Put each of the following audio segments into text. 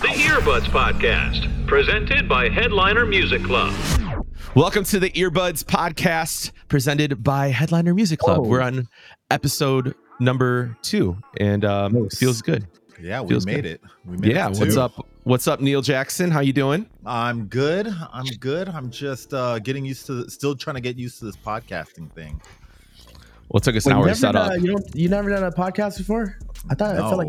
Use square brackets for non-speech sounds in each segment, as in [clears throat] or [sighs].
The Earbuds Podcast, presented by Headliner Music Club. Welcome to the Earbuds Podcast, presented by Headliner Music Club. Oh. We're on episode number two, and um, Nice. feels good. Yeah, we Feels made good. it. We made Yeah, it to what's up? What's up, Neil Jackson? How you doing? I'm good. I'm good. I'm just uh getting used to still trying to get used to this podcasting thing. Well, it took us Wait, an you hour to never set up. done- you don't. You never done a podcast before? I thought. I felt like.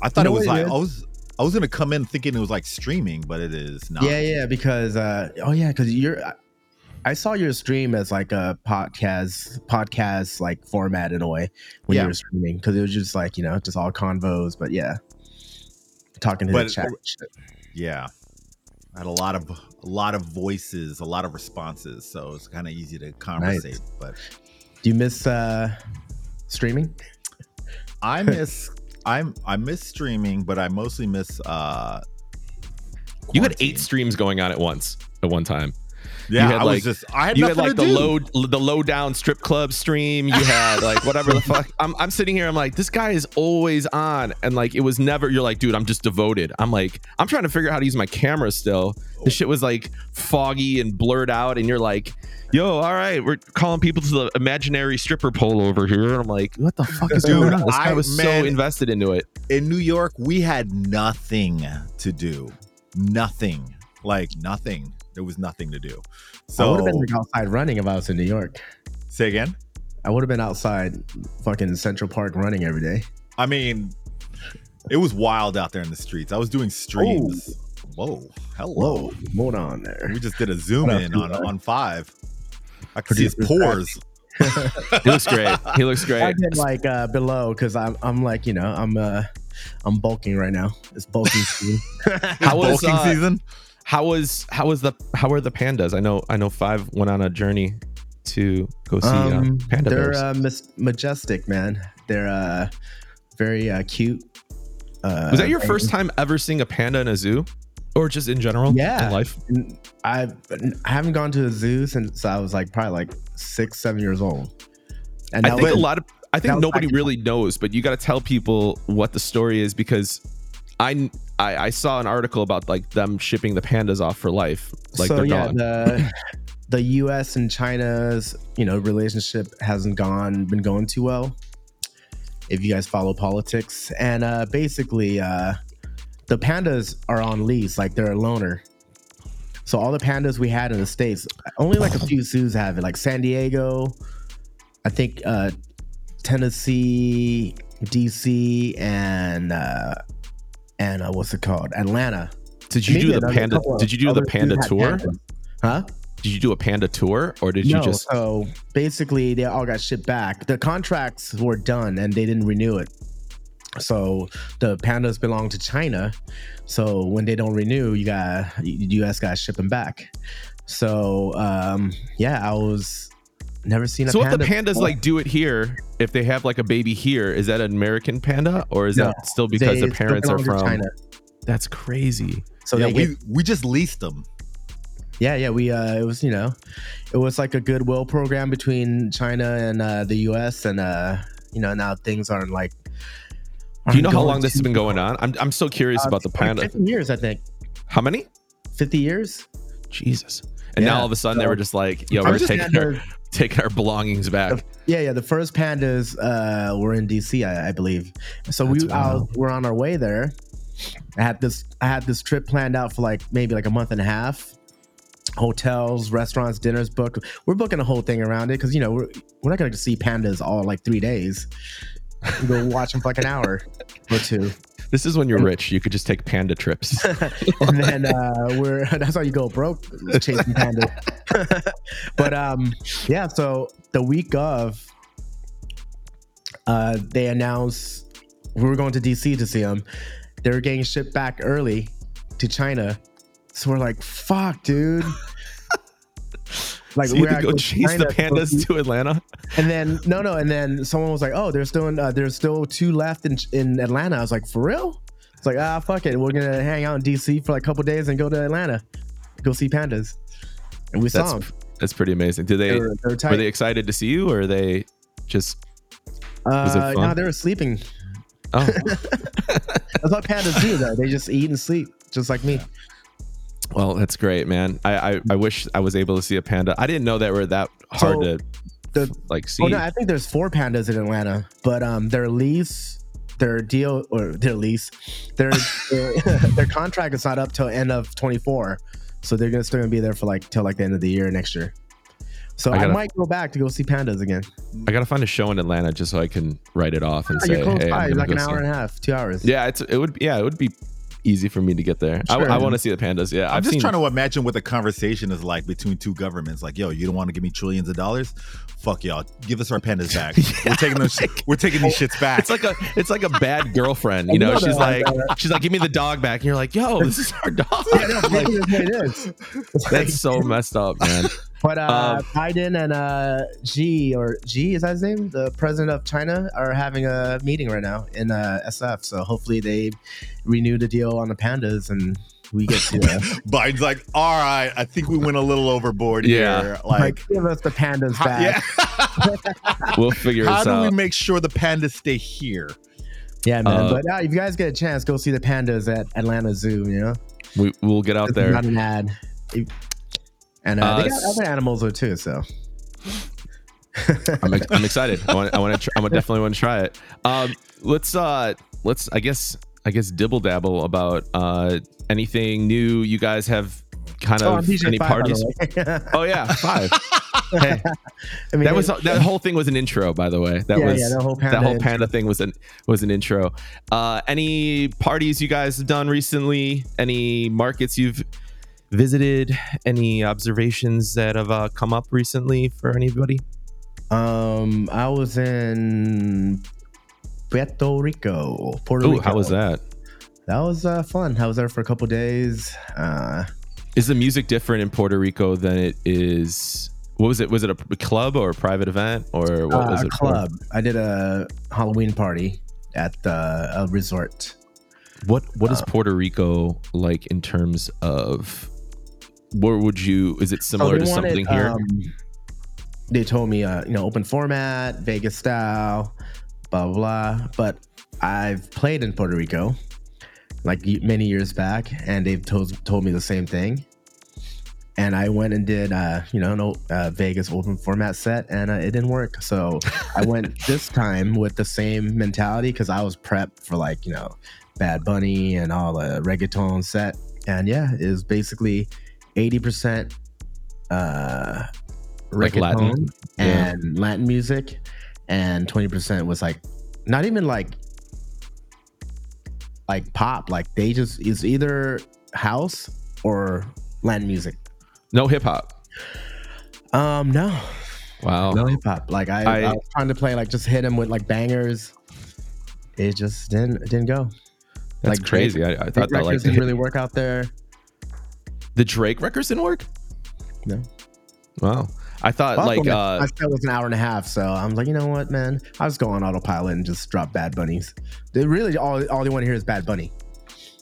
I thought You know it was what it like is? I was I was gonna come in thinking it was like streaming, but it is not. Yeah, yeah. Because. uh Oh yeah, because you're. I- I saw your stream as like a podcast, podcast like format in a way when Yeah. you were streaming because it was just like you know just all convos, but yeah, talking to But- the chat. Yeah. I had a lot of a lot of voices, a lot of responses, so it's kind of easy to conversate. But Do you miss uh streaming? I miss I'm I miss streaming, but I mostly miss uh you had quarantine. eight streams going on at once at one time. Yeah, had, I like- was just I had you had like the do. low the low down strip club stream. You had like [laughs] whatever the fuck. I'm I'm sitting here. I'm like, this guy is always on, and like it was never. You're like, dude, I'm just devoted. I'm like, I'm trying to figure out how to use my camera still. The shit was like foggy and blurred out, and you're like, yo, all right, we're calling people to the imaginary stripper pole over here. And I'm like, what the fuck is Dude, going on? This guy I- was man- so invested into it. in New York, we had nothing to do. Nothing. Like nothing. There was nothing to do. So I would have been like, outside running if I was in New York. say again. I would have been outside, fucking Central Park running every day. I mean, it was wild out there in the streets. I was doing streams. Whoa. Hello. Whoa, hold on there. We just did a zoom What in on Eli? on five. I could see his pores. [laughs] He looks great. He looks great. I great. get like uh, below because I'm I'm like you know I'm uh I'm bulking right now. It's bulking [laughs] season. How was Bulking uh, season? How was how was the how are the pandas? I know I know five went on a journey to go see uh, Um, panda they're bears. uh, majestic, man. They're uh very uh, cute. Uh, was that your and- first time ever seeing a panda in a zoo, or just in general? Yeah. in life. I've I haven't gone to a zoo since I was like probably like six seven years old. And I think a lot of I think nobody really knows, but you got to tell people what the story is because I, I I saw an article about like them shipping the pandas off for life, like so yeah, dog. the [laughs] the U.S. and China's you know relationship hasn't gone been going too well. If you guys follow politics, and uh, basically, uh, the pandas are on lease, like they're a loner. So all the pandas we had in the states, only like a [laughs] few zoos have it, like San Diego, I think uh, Tennessee, DC, and uh, and uh, what's it called, Atlanta. did you Maybe do the panda? Did you do the panda tour? pandas. Huh? Did you do a panda tour, or did you just? so basically they all got shipped back. The contracts were done and they didn't renew it. So the pandas belong to China. So when they don't renew, you got you US got to ship them back. So um yeah, I was never seen a So if the pandas before. like do it here, if they have like a baby here, is that an American panda, or is No, that still because They the parents are from? China. That's crazy. So yeah, we get, we just leased them. yeah, yeah, we uh it was, you know, it was like a goodwill program between China and uh the US and uh you know, now things aren't like Do you know how long this has been going on? I'm I'm so curious Uh, about the like panda. 50 years, I think. How many? 50 years. Jesus. And now all of a sudden they were just like, "Yo, we're just taking our, [laughs] taking our belongings back." yeah, yeah. The first pandas uh, were in DC, I, I believe. So we That's uh, were on our way there. I had this I had this trip planned out for like maybe like a month and a half. Hotels, restaurants, dinners booked. We're booking a whole thing around it because you know we're we're not gonna see pandas all like three days. We go watch them for like an hour or two. This is when you're rich. You could just take panda trips. [laughs] and then uh, we're [laughs] that's how you go broke chasing pandas. [laughs] but um, yeah. So the week of, uh, they announced we were going to DC to see them. They were getting shipped back early to China, so we're like, "Fuck, dude." Like so you could go chase the pandas to Atlanta. and then no, no, and then someone was like, "Oh, there's still uh, there's still two left in in Atlanta." I was like, "For real?" It's like, ah, fuck it. We're gonna hang out in DC for like a couple days and go to Atlanta, go see pandas. And we saw them. that's pretty amazing. Did they They were, they were were they excited to see you, or are they just uh, no, they were sleeping. Oh, [laughs] That's what pandas do, though. They just eat and sleep, just like me. Well, that's great, man. I, I I wish I was able to see a panda. I didn't know that were that hard So, to the- like see. Oh no, I think there's four pandas in Atlanta, but um, their lease, their deal, or their lease, their [laughs] their, [laughs] their contract is not up till end of 24, so they're gonna still gonna be there for like till like the end of the year next year. So I I, gotta- might go back to go see pandas again. I gotta find a show in Atlanta just so I can write it off and Oh, say, hey, by, I'm like go an hour it. and a half, two hours. Yeah, it's it would yeah it would be easy for me to get there. I, Sure. I want to see the pandas. Yeah, I'm I've just seen. trying to imagine what the conversation is like between two governments. Like, yo, you don't want to give me trillions of dollars? Fuck y'all. Give us our pandas [laughs] back. We're taking those. [laughs] We're taking these shits back. it's like a it's like a bad girlfriend. You know, she's like she's like, give me the dog back, and you're like, yo, this is our dog. [laughs] Yeah, no, Like, that's what it is. that's so messed up, man. But uh, Um, Biden and uh, Xi or Xi is that his name? The president of China are having a meeting right now in uh, SF. So hopefully they renew the deal on the pandas and we get to uh, [laughs] Biden's like, all right, I think we went a little overboard Yeah. here. like, Like, give us the pandas how, back. yeah. [laughs] [laughs] We'll figure it out. how this do we make sure the pandas stay here? Yeah, man. Uh, but uh, if you guys get a chance, go see the pandas at Atlanta Zoo. You know, We we'll get out It's there. Not an ad. If- And uh, Uh, they got other animals there too. So I'm, I'm excited. I want I want to tr- I would definitely want to try it. Um, let's uh let's I guess I guess dibble dabble about uh anything new you guys have kind oh, of I'm any Five, parties. [laughs] Oh yeah, five. [laughs] Hey, I mean, that was that whole thing was an intro, by the way. That yeah, was yeah, the whole panda. that whole panda thing was an was an intro. Uh, any parties you guys have done recently? Any markets you've visited? Any observations that have uh, come up recently for anybody? Um, I was in Puerto Rico, Puerto Oh, Rico. how was that? That was uh, fun. I was there for a couple days. Uh, Is the music different in Puerto Rico than it is? What was it? Was it a club or a private event or what uh, was it? for? club. I did a Halloween party at the a resort. What What Uh, is Puerto Rico like in terms of? Where would you? Is it similar they to wanted, something here? um, they told me, uh, you know, open format, Vegas style, blah blah blah. But I've played in Puerto Rico, like many years back, and they've told told me the same thing. And I went and did, uh, you know, no uh, Vegas open format set, and uh, it didn't work. So I went [laughs] this time with the same mentality because I was prepped for like, you know, Bad Bunny and all the reggaeton set. And yeah, is basically 80% uh, Like Latin? Yeah. and Latin music, and 20% was like not even like like pop. Like they just is either house or Latin music. no hip hop. Um, no, Wow. no hip hop. Like I, I- I, was trying to play like just hit him with like bangers. It just didn't it didn't go. That's like, crazy. Drake- I, I thought that like didn't really work out there. The Drake records didn't work. No. Wow. I thought Also, like my- uh my set was an hour and a half, so I'm like, you know what, man? I was going on autopilot and just drop Bad Bunnies. They really all all they want to hear is Bad Bunny. he's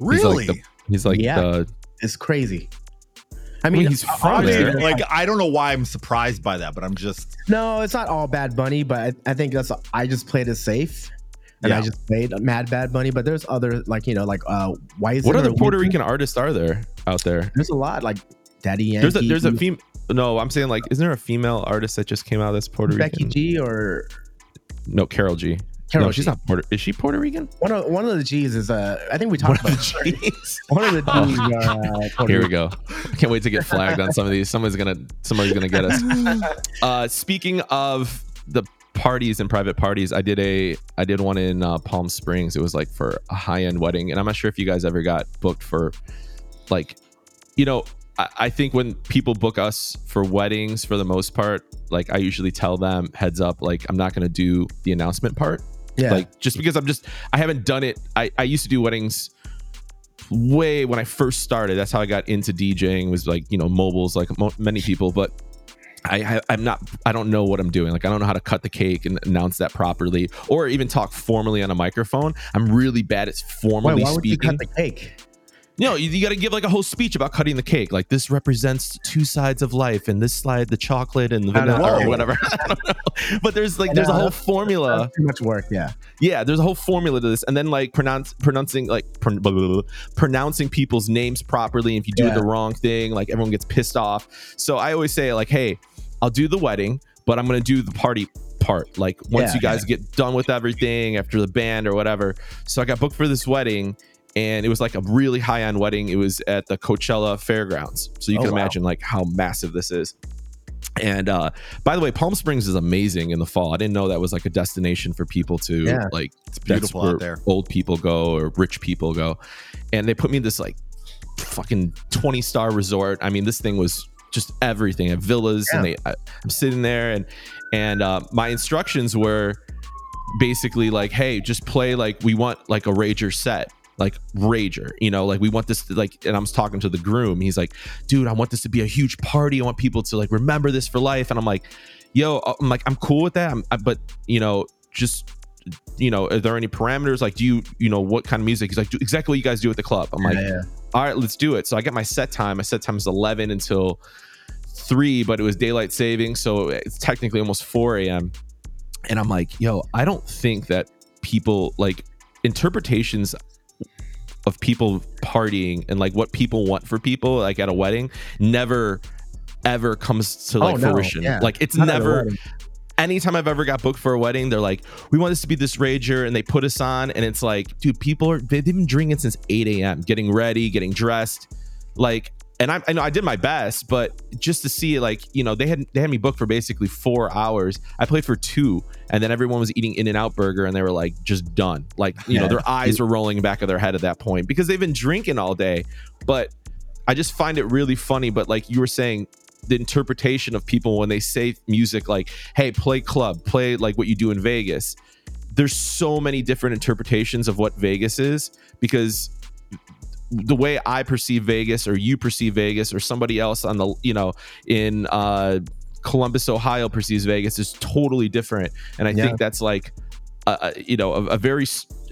like Really? the- he's like Yeah. the It's crazy. I I mean, mean, he's from there. like I don't know why I'm surprised by that, but I'm just No, it's not all Bad Bunny, but I, I think that's I just played it safe, and I just played Mad Bad Bunny. But there's other like you know like uh Wise. what other Puerto Rican artists are there out there? There's a lot like Daddy Yankee. There's a there's a fem No, I'm saying like, isn't there a female artist that just came out that's Puerto Becky Rican? Becky G or No, Karol G. Karol no, she's G. not Puerto. Is she Puerto Rican? one of one of the G's is uh I think we One talked of about the. Gs. [laughs] one of the G's. Oh. Are, uh, Puerto Here we go. I can't wait to get flagged on some of these. Someone's gonna somebody's gonna get us. [laughs] Uh, speaking of the parties and private parties, I did a I did one in uh, Palm Springs. It was like for a high end wedding, and I'm not sure if you guys ever got booked for like, you know, I, I think when people book us for weddings, for the most part, like I usually tell them heads up, like I'm not gonna do the announcement part Yeah. like just because i'm just i haven't done it i i used to do weddings way when i first started that's how i got into djing was like you know mobiles like mo- many people but I, I i'm not i don't know what i'm doing. Like i don't know how to cut the cake and announce that properly or even talk formally on a microphone. I'm really bad at Wait, formally why would you speaking. cut the cake? You know, you, you got to give like a whole speech about cutting the cake. Like this represents two sides of life, and this slide the chocolate and the vanilla or whatever. [laughs] I don't know. But there's like there's a whole formula. That's too much work. Yeah. Yeah, there's a whole formula to this, and then like pronounce pronouncing like pron- blah, blah, blah, pronouncing people's names properly. If you do Yeah. the wrong thing, like everyone gets pissed off. So I always say like, hey, I'll do the wedding, but I'm gonna do the party part. Like once Yeah, you guys get done with everything after the band or whatever. So I got booked for this wedding. And it was like a really high end wedding. It was at the Coachella Fairgrounds. So you Oh, can wow. imagine like how massive this is. And uh, by the way, Palm Springs is amazing in the fall. I didn't know that was like a destination for people to Yeah. like It's that's beautiful where out there. old people go or rich people go and they put me in this like fucking 20 star resort i mean this thing was just everything at villas and they I, i'm sitting there and and uh, my instructions were basically like hey just play like we want like a rager set like rager you know like we want this to like and i was talking to the groom. He's like dude i want this to be a huge party. I want people to like remember this for life. And i'm like yo uh, i'm like i'm cool with that. I'm, I, but you know just you know are there any parameters? Like do you you know what kind of music? He's like do exactly what you guys do at the club. I'm like yeah, yeah. all right let's do it. So i get my set time. My set time is 11 until 3 but it was daylight saving so it's technically almost 4 a.m and i'm like yo i don't think that people like interpretations of people partying and like what people want for people like at a wedding never ever comes to like Oh, no, fruition yeah. like it's Not never anytime I've ever got booked for a wedding, they're like, we want this to be this rager, and they put us on, and it's like, dude, people are they've been drinking since 8 a.m., getting ready, getting dressed, like, and I, I know I did my best, but just to see like, you know, they had they had me booked for basically four hours. I played for two, and then everyone was eating In and Out Burger, and they were like just done, like, you know, their eyes were rolling back of their head at that point because they've been drinking all day, but. I just find it really funny, but like you were saying, the interpretation of people when they say music like hey play club play like what you do in vegas there's so many different interpretations of what vegas is because the way i perceive vegas or you perceive vegas or somebody else on the you know in uh columbus ohio perceives vegas is totally different and i Yeah. think that's like uh, uh, you know a, a very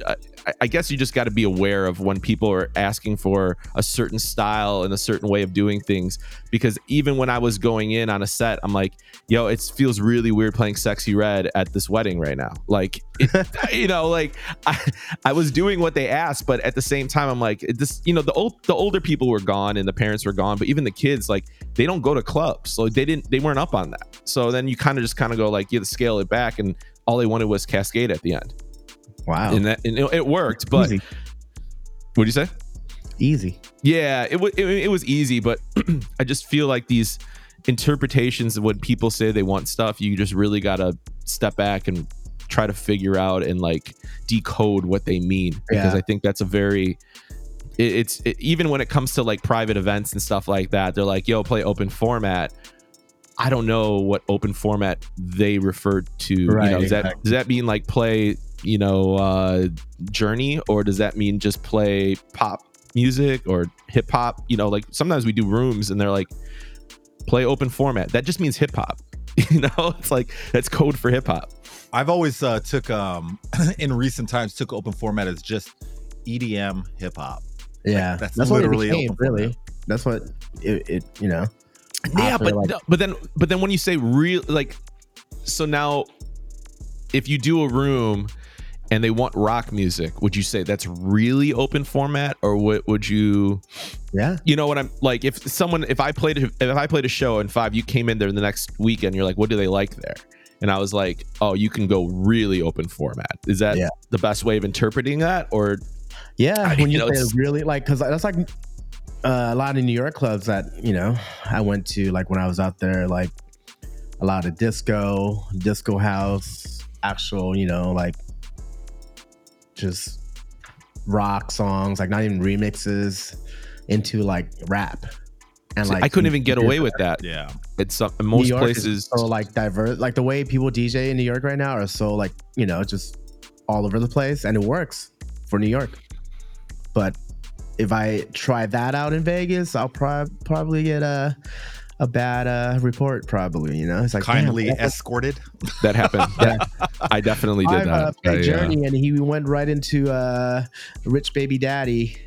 I- I guess you just got to be aware of when people are asking for a certain style and a certain way of doing things. Because even when I was going in on a set, I'm like, yo, it feels really weird playing Sexyy Red at this wedding right now. Like, it, [laughs] you know, like I, I was doing what they asked, but at the same time, I'm like, this, you know, the old, the older people were gone and the parents were gone, but even the kids, like, they don't go to clubs, so they didn't, they weren't up on that. So then you kind of just kind of go like, you have to scale it back, and all they wanted was Cascade at the end, Wow. and that and it, it worked. But Easy. what do you say? Easy. Yeah, it, wa- it it was easy, but [clears throat] I just feel like these interpretations of when people say they want stuff, you just really gotta step back and try to figure out and like decode what they mean because I think that's a very it, it's it, even when it comes to like private events and stuff like that, they're like, "Yo, play open format." I don't know what open format they referred to. you Right, know, does that does that mean like play, you know, uh journey or does that mean just play pop music or hip hop? You know, like sometimes we do rooms and they're like play open format. That just means hip hop. [laughs] You know, it's like that's code for hip hop. I've always uh, took um [laughs] in recent times took open format as just EDM hip hop. Yeah. that's that's what it literally became, open format. really. That's what it, it you know. yeah after, but like- no, but then but then when you say real like so now if you do a room and they want rock music would you say that's really open format or what would you Yeah. you know what i'm like if someone if i played if i played a show and five you came in there the next weekend you're like what do they like there and i was like oh you can go really open format is that Yeah. the best way of interpreting that or Yeah, I- when you you, know, say really like, because that's like uh, a lot of New York clubs that you know I went to, like when I was out there, like a lot of disco, disco house, actual, you know, like just rock songs, like not even remixes, into like rap, and See, like i couldn't even get away with that Yeah. it's some, in New most York is places so like diverse, like the way people DJ in New York right now are so like you know just all over the place, and it works for New York. But if I try that out in Vegas, I'll prob- probably get a a bad uh, report. Probably, you know, it's like Kindly damn, escorted. [laughs] that happened Yeah. [laughs] i definitely did I've, that uh, played I, uh, Journey, and he went right into uh, Rich Baby Daddy,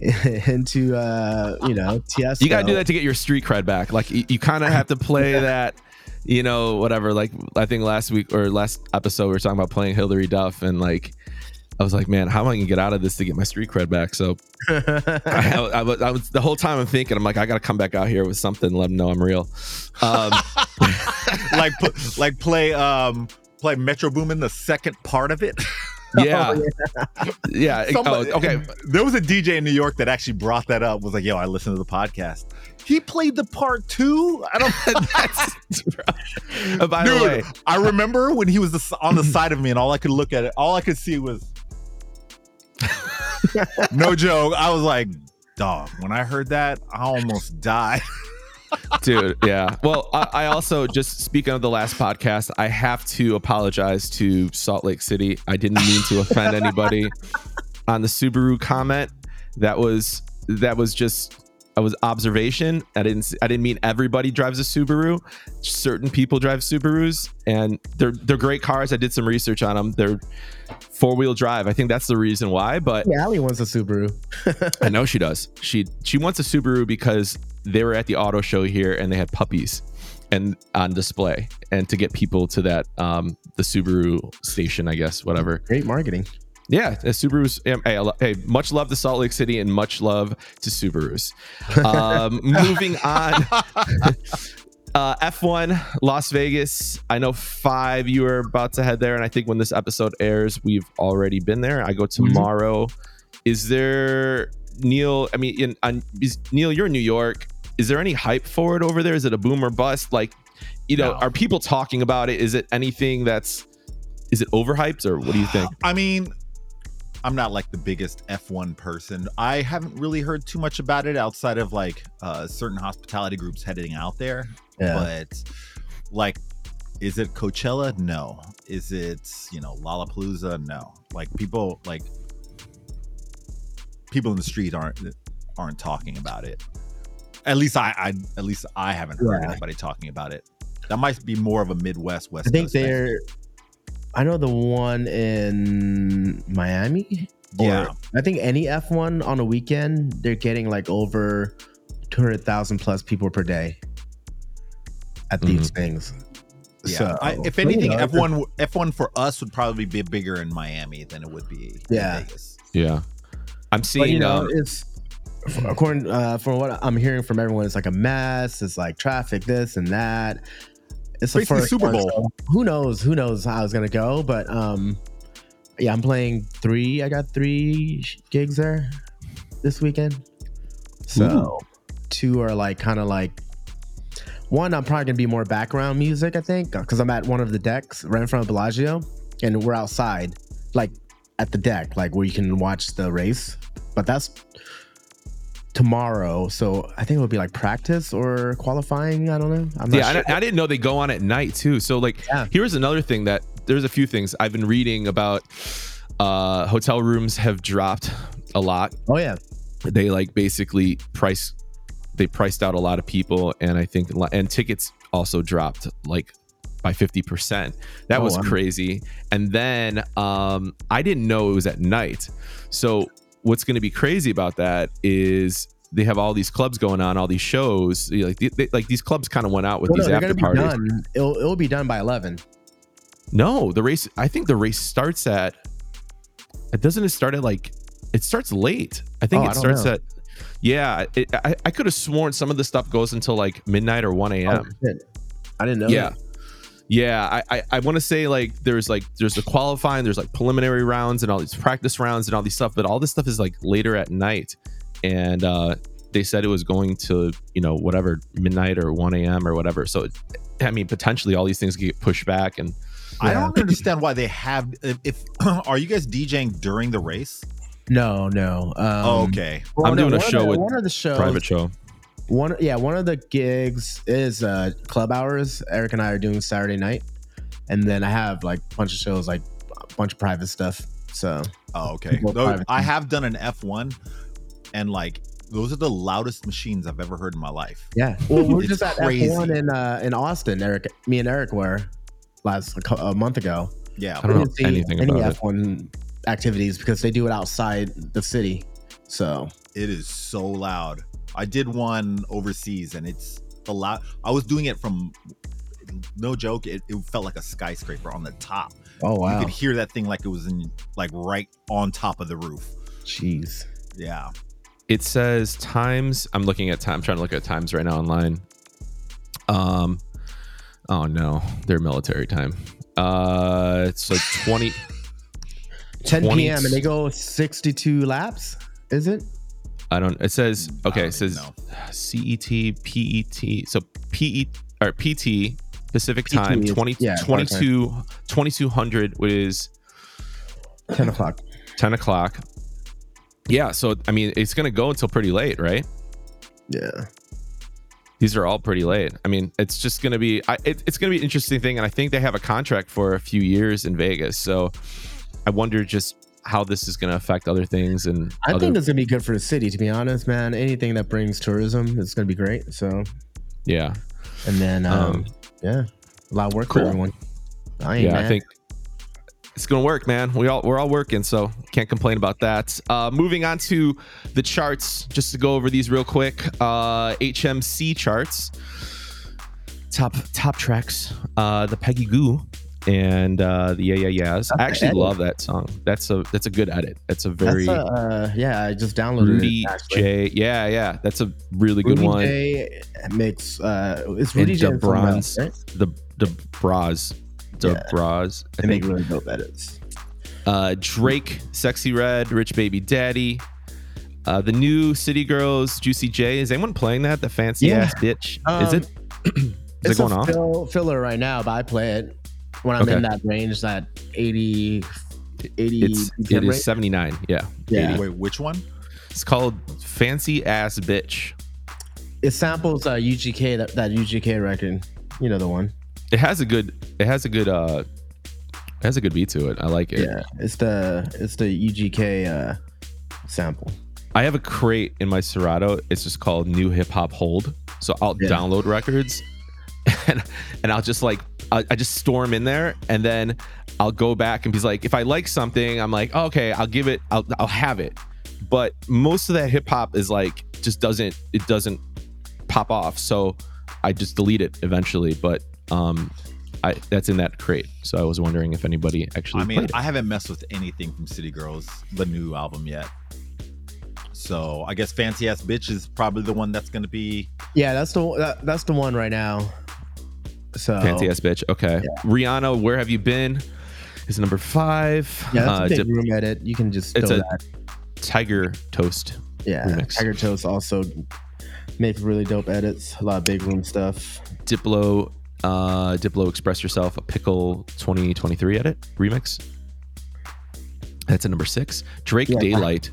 [laughs] into uh, you know Tiesto. You got to do that to get your street cred back. Like you, you kind of have to play that, you know, whatever. Like I think last week or last episode we were talking about playing Hilary Duff, and like I was like, man, how am I gonna get out of this to get my street cred back? So I, [laughs] I, was, I was the whole time I'm thinking, I'm like, I got to come back out here with something, let them know I'm real. Um, [laughs] like like play um play Metro Boomin the second part of it. [laughs] yeah, yeah. oh, Somebody- okay. There was a DJ in New York that actually brought that up. Was like, "Yo, I listened to the podcast. He played the part two. I don't." That's, Uh, by Dude, the way, I remember when he was the, on the side of me, and all I could look at it, all I could see was. [laughs] no joke. I was like, "Dog." When I heard that, I almost died. [laughs] dude yeah well I, I also just speaking of the last podcast i have to apologize to salt lake city i didn't mean to offend anybody [laughs] on the subaru comment that was that was just i was observation i didn't i didn't mean everybody drives a subaru certain people drive subarus and they're they're great cars i did some research on them they're four-wheel drive i think that's the reason why but Yeah, Ali wants a Subaru. [laughs] I know she does. She she wants a Subaru because they were at the auto show here and they had puppies and on display and to get people to that um the Subaru station, I guess, whatever. Great marketing. Yeah, uh, Subaru's um, hey, hey, much love to Salt Lake City and much love to Subarus. Um [laughs] moving on [laughs] Uh, F1 Las Vegas. I know five you are about to head there, and I think when this episode airs, we've already been there. I go tomorrow. Is there Neil? I mean, in, on, is, Neil, you're in New York. Is there any hype for it over there? Is it a boom or bust? Like, you know, No. are people talking about it? Is it anything that's is it overhyped or what do you think? I mean, I'm not like the biggest F1 person. I haven't really heard too much about it outside of like uh, certain hospitality groups heading out there. Yeah. But like, is it Coachella? No. Is it you know Lollapalooza? No. Like people like people in the street aren't aren't talking about it. At least I, I at least I haven't heard Yeah. anybody talking about it. That might be more of a Midwest West. I think Coast thing. they're. I know the one in Miami. yeah. I think any F1 on a weekend, they're getting like over 200,000 plus people per day at these things. Yeah, So, I, if but, you anything, know, F one F one for us would probably be bigger in Miami than it would be. Yeah. in Vegas. Yeah, I'm But seeing. you know, um, it's according uh, from what I'm hearing from everyone, it's like a mess. It's like traffic, this and that. It's the first Super one, Bowl. so who knows? Who knows how it's gonna go? But um, yeah, I'm playing three. I got three gigs there this weekend. So two are like kind of like one. I'm probably gonna be more background music. I think because I'm at one of the decks right in front of Bellagio, and we're outside, like at the deck, like where you can watch the race. But that's tomorrow, so I think it would be like practice or qualifying. I don't know. I'm not yeah, sure. I, I didn't know they go on at night too. So like, Yeah. here's another thing that there's a few things I've been reading about. Uh, hotel rooms have dropped a lot. oh yeah, They like basically price they priced out a lot of people, and I think and tickets also dropped like by 50%. That Oh, was wow. crazy. And then um, I didn't know it was at night. So what's going to be crazy about that is they have all these clubs going on, all these shows. Like, they, like these clubs kind of went out with oh, well, these they're after parties. done. It'll it'll be done by eleven. No, the race. I think the race starts at. It doesn't. It start at like. It starts late. I think Oh, it I starts know. at. Yeah, it, I, I could have sworn some of the stuff goes until like midnight or one a.m. Oh. I didn't know. yeah, that. Yeah. I I, I want to say like there's like there's the qualifying, there's like preliminary rounds and all these practice rounds and all these stuff, but all this stuff is like later at night, and uh they said it was going to you know whatever midnight or one a.m. or whatever. So it, I mean potentially all these things get pushed back and I don't [laughs] understand why they have. If, if [clears throat] are you guys DJing during the race? No, no. Um, oh, okay. well, I'm no, doing a show the- with one of the shows. private show. One, yeah, one of the gigs is uh, club hours. Eric and I are doing Saturday night, and then I have like a bunch of shows, like a bunch of private stuff. So Oh, okay. Though. I have done an F one, and like those are the loudest machines I've ever heard in my life. yeah, well, we're It's just at crazy. F1 in uh, in Austin. Eric, me and Eric were last a, a month ago. Yeah. I don't know see anything any about it. F1 activities because they do it outside the city. So It is so loud. I did one overseas and it's a lot. I was doing it from no joke. It, it felt like a skyscraper on the top. Oh wow! You could hear that thing like it was in like right on top of the roof. jeez. Yeah. it says times i'm looking at time i'm trying to look at times right now online um oh no they're military time uh so 20 [laughs] 10 20 p.m. and they go 62 laps. Is it? I don't it says mm, okay it says even know. cet pet so pe or pt pacific time PT is- 20 yeah, 22 2200 which is 10 o'clock. 10 o'clock yeah so i mean it's gonna go until pretty late right Yeah. these are all pretty late. I mean, it's just to be I, it, it's to be an interesting thing, and I think they have a contract for a few years in Vegas. So I wonder just how this is going to affect other things and I other, think that's gonna be good for the city, to be honest, man. Anything that brings tourism is gonna be great. So, yeah, and then, um, Um, yeah, a lot of work cool. for everyone. I yeah. mad. I think it's going to work, man. We all we're all working, so can't complain about that. Uh, moving on to the charts, just to go over these real quick. Uh, HMC charts, top top tracks. Uh, the Peggy Gou. And uh, the yeah yeah yeahs. I actually love that song. That's a that's a good edit. That's a very That's a, uh, yeah, I just downloaded Rudy it. actually. J. Yeah, yeah, that's a really good Rudy one. J makes uh, it's And Rudy J the and bronze, right? the the bras, the Yeah. bras. I They make think really dope edits. uh, Drake, Sexyy Red, Rich Baby Daddy, uh, the new City Girls, Juicy J. Is anyone playing that? The fancy Yeah. ass bitch. Um, is it? [clears throat] Is it going a off? fill, filler right now, but I play it when I'm Okay. in that range, that 80, 80 it's, it is 79. Yeah, Yeah. 80. Wait, which one? It's called Fancy Ass Bitch. It samples uh, UGK that, that UGK record. You know the one. It has a good. It has a good. uh It has a good beat to it. I like it. Yeah, it's the it's the UGK uh, sample. I have a crate in my Serato. It's just called New Hip Hop Hold. So I'll Yeah. download records, [laughs] and and I'll just like I, I just store them in there, and then I'll go back and be like, if I like something, I'm like, oh, okay, I'll give it, I'll I'll have it. But most of that hip hop is like just doesn't it doesn't pop off. So I just delete it eventually. But um, I that's in that crate. So I was wondering if anybody actually. I mean, it. I haven't messed with anything from City Girls, the new album yet. So I guess Fancy Ass Bitch is probably the one that's gonna be. Yeah, that's the that, that's the one right now. So Fancy ass bitch. Okay. Rihanna, where have you been? Is number five. Yeah, that's Uh, a big Dip- room edit. You can just It's a- that. Tiger Toast. Yeah, remix. Tiger Toast also make really dope edits. A lot of big room stuff. Diplo. Uh, Diplo Express Yourself, a Pickle 2023 edit remix. That's a number six. Drake Yeah. Daylight.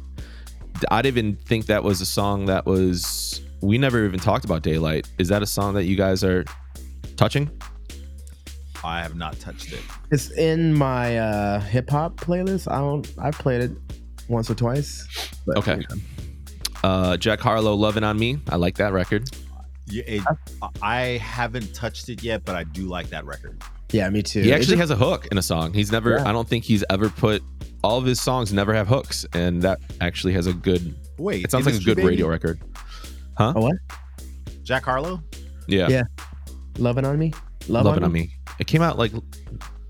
I didn't even think that was a song that was. We never even talked about Daylight. Is that a song that you guys are touching? I have not touched it. It's in my uh, hip hop playlist. I don't. I've played it once or twice. but- Okay. Uh, Jack Harlow, Loving on Me. I like that record. Yeah, it, I haven't touched it yet, but I do like that record. Yeah, me too. He actually just- has a hook in a song. He's never. Yeah. I don't think he's ever put. All of his songs never have hooks, and that actually has a good. Wait, It sounds like a good Baby? radio record. Huh? Oh, what? Jack Harlow. Yeah, Yeah. Loving on me. Love, love it on me. It came out like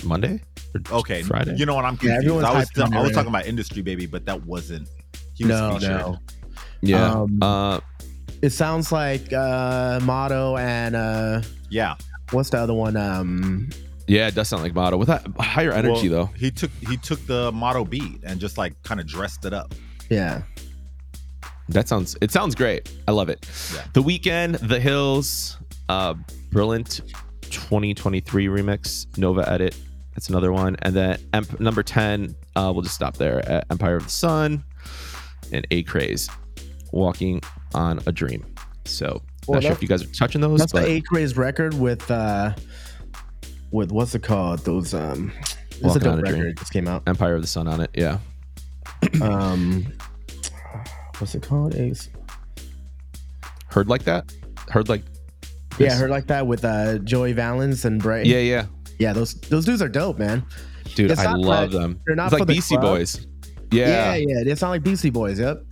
Monday. Or Okay, Friday. You know what? I'm confused. everyone's I was I was talking about Industry Baby, but that wasn't. He was No, featured. no. yeah. Um, uh, It sounds like uh, Motto and uh, Yeah. what's the other one? Um, yeah, it does sound like Motto with that higher energy Well, though. He took he took the motto beat and just like kind of dressed it up. yeah. That sounds. It sounds great. I love it. Yeah. The Weeknd, The Hills, uh, Brilliant, 2023 remix, Nova edit. That's another one, and then number 10. Uh, we'll just stop there at Empire of the Sun and Acraze, Walking on a Dream. So Well, not sure if you guys are touching those, That's but the Acraze record with uh, with what's it called? Those um, it's a dope a record. Dream. Just came out. Empire of the Sun on it. Yeah. [clears throat] Um, what's it called? Ace. Heard like that? Heard like. Yeah, I heard like that with uh, Joey Valence and Brae. Yeah, yeah. yeah. Those those dudes are dope, man. Dude, It's I love like- them. they're not it's like the Beastie club. Boys. Yeah, Yeah. yeah. They sound like Beastie Boys. Yep.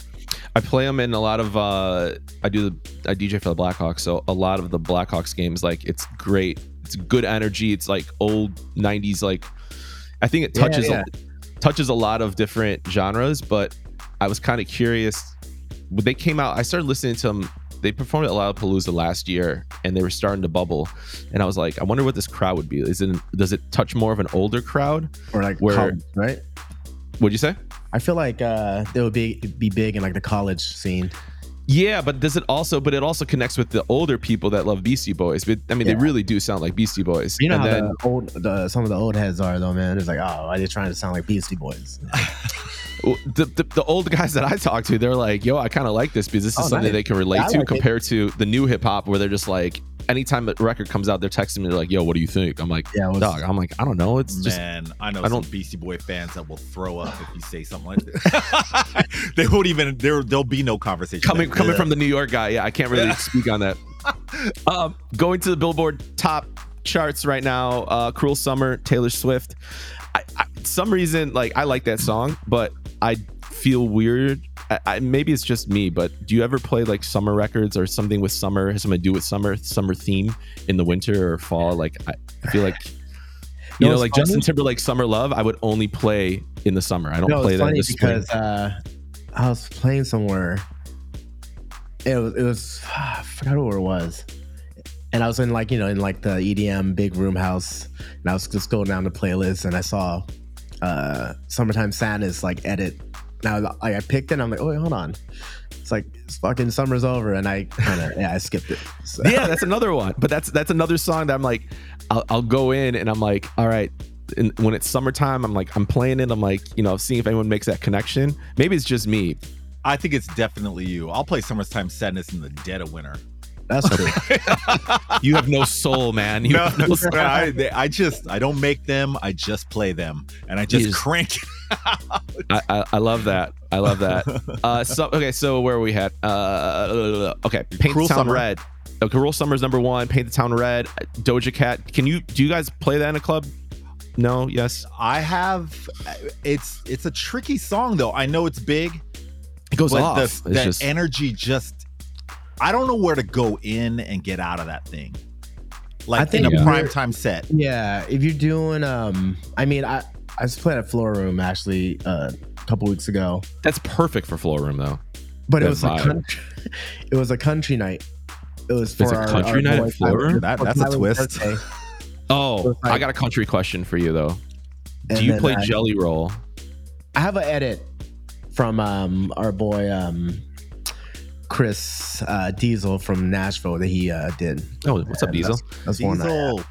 I play them in a lot of. uh I do the I DJ for the Blackhawks, so a lot of the Blackhawks games, like it's great. It's good energy. It's like old '90s. Like I think it Yeah, touches yeah. A, touches a lot of different genres. But I was kind of curious when they came out. I started listening to them. They performed at Lollapalooza last year, and they were starting to bubble. And I was like, I wonder what this crowd would be. Is it does it touch more of an older crowd? Or like Where- college, right? What'd you say? I feel like uh, they would be be big in like the college scene. Yeah, but does it also? But it also connects with the older people that love Beastie Boys. But I mean, Yeah. they really do sound like Beastie Boys. You know and how then the old the, some of the old heads are though, man. It's like, oh, are they trying to sound like Beastie Boys? [laughs] the, the, the old guys that I talk to, they're like, "Yo, I kind of like this because this is Oh, something nice. they can relate Yeah, to." like it. compared to the new hip hop, where they're just like, anytime a record comes out, they're texting me, they're like, "Yo, what do you think?" I'm like, Yeah, was- "Dog," I'm like, "I don't know. It's just Man, I know I some don't- Beastie Boy fans that will throw up if you say something like that. [laughs] they won't even. There, there'll be no conversation. coming Like, coming "Ugh." from the New York guy. Yeah, I can't really speak on that. [laughs] Um, going to the Billboard top charts right now. Uh, "Cruel Summer," Taylor Swift. I, I, some reason, like I like that song, but I feel weird. I, I, maybe it's just me, but do you ever play like summer records or something with summer, has something to do with summer, summer theme in the winter or fall? Like I, feel like. [sighs] You You know, like what's Justin? Timberlake "Summer Love," I would only play in the summer. I don't No, play that in funny the spring. because uh, I was playing somewhere. It was, it was [sighs] I forgot where it was, and I was in like you know in like the EDM big room house, and I was just going down the playlist, and I saw uh, "Summertime Sadness" like edit. Now I, I picked it, and I'm like, oh wait, hold on, it's like it's fucking summer's over, and I kind of [laughs] yeah I skipped it. So- yeah, that's another one. But that's that's another song that I'm like, I'll, I'll go in and I'm like, all right. And when it's summertime, I'm like, I'm playing it. I'm like, you know, seeing if anyone makes that connection. Maybe it's just me. I think it's definitely you. I'll play "Summertime Sadness" in the dead of winter. That's true. [laughs] You have no soul, man. You No, have no soul. I, they- I just I don't make them. I just play them, and I just just- crank. I, I, I love that. I love that. [laughs] Uh, so okay, so where are we at? Uh, okay, Paint Cruel the Town Summer. Red. Okay, Cruel Summer's number one. Paint the Town Red. Doja Cat. Can you do you guys play that in a club? No. Yes. I have. It's it's a tricky song though. I know it's big, It goes but off. the, that just energy just. I don't know where to go in and get out of that thing. Like I think in a Yeah. prime time set. Yeah, if you're doing, um, I mean, I I was playing at Floor Room actually uh, a couple weeks ago, that's perfect for floor room though. but it That was a country, [laughs] it was a country night. It was for There's a our, country our night at boy Floor Room? That- that's a twist. birthday. [laughs] Oh, like- I got a country question for you though. Do you play I, Jelly Roll? I have an edit from um our boy um Chris uh, Diesel from Nashville that he uh, did. Oh, what's up, Diesel? That's, that's one. Diesel.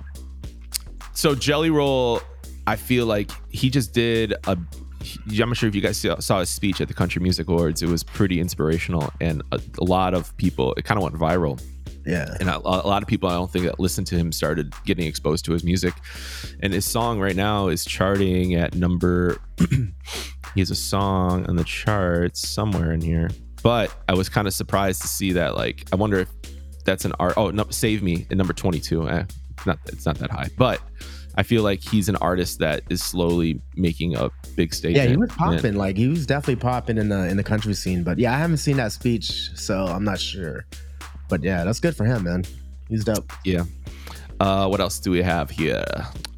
So Jelly Roll, I feel like he just did a. he- I'm not sure if you guys saw, saw his speech at the Country Music Awards. It was pretty inspirational, and a, a lot of people. It kind of went viral. yeah. and a, a lot of people I don't think that listened to him started getting exposed to his music. And his song right now is charting at number. [clears throat] he has a song on the charts somewhere in here, but I was kind of surprised to see that. Like, I wonder if that's an art. Oh no, Save Me at number twenty two. Eh, not it's not that high, but I feel like he's an artist that is slowly making a big stage. Yeah, he was popping. Like he was definitely popping in the in the country scene. But yeah, I haven't seen that speech, so I'm not sure. But yeah, that's good for him, man. He's dope. Yeah. Uh, what else do we have here?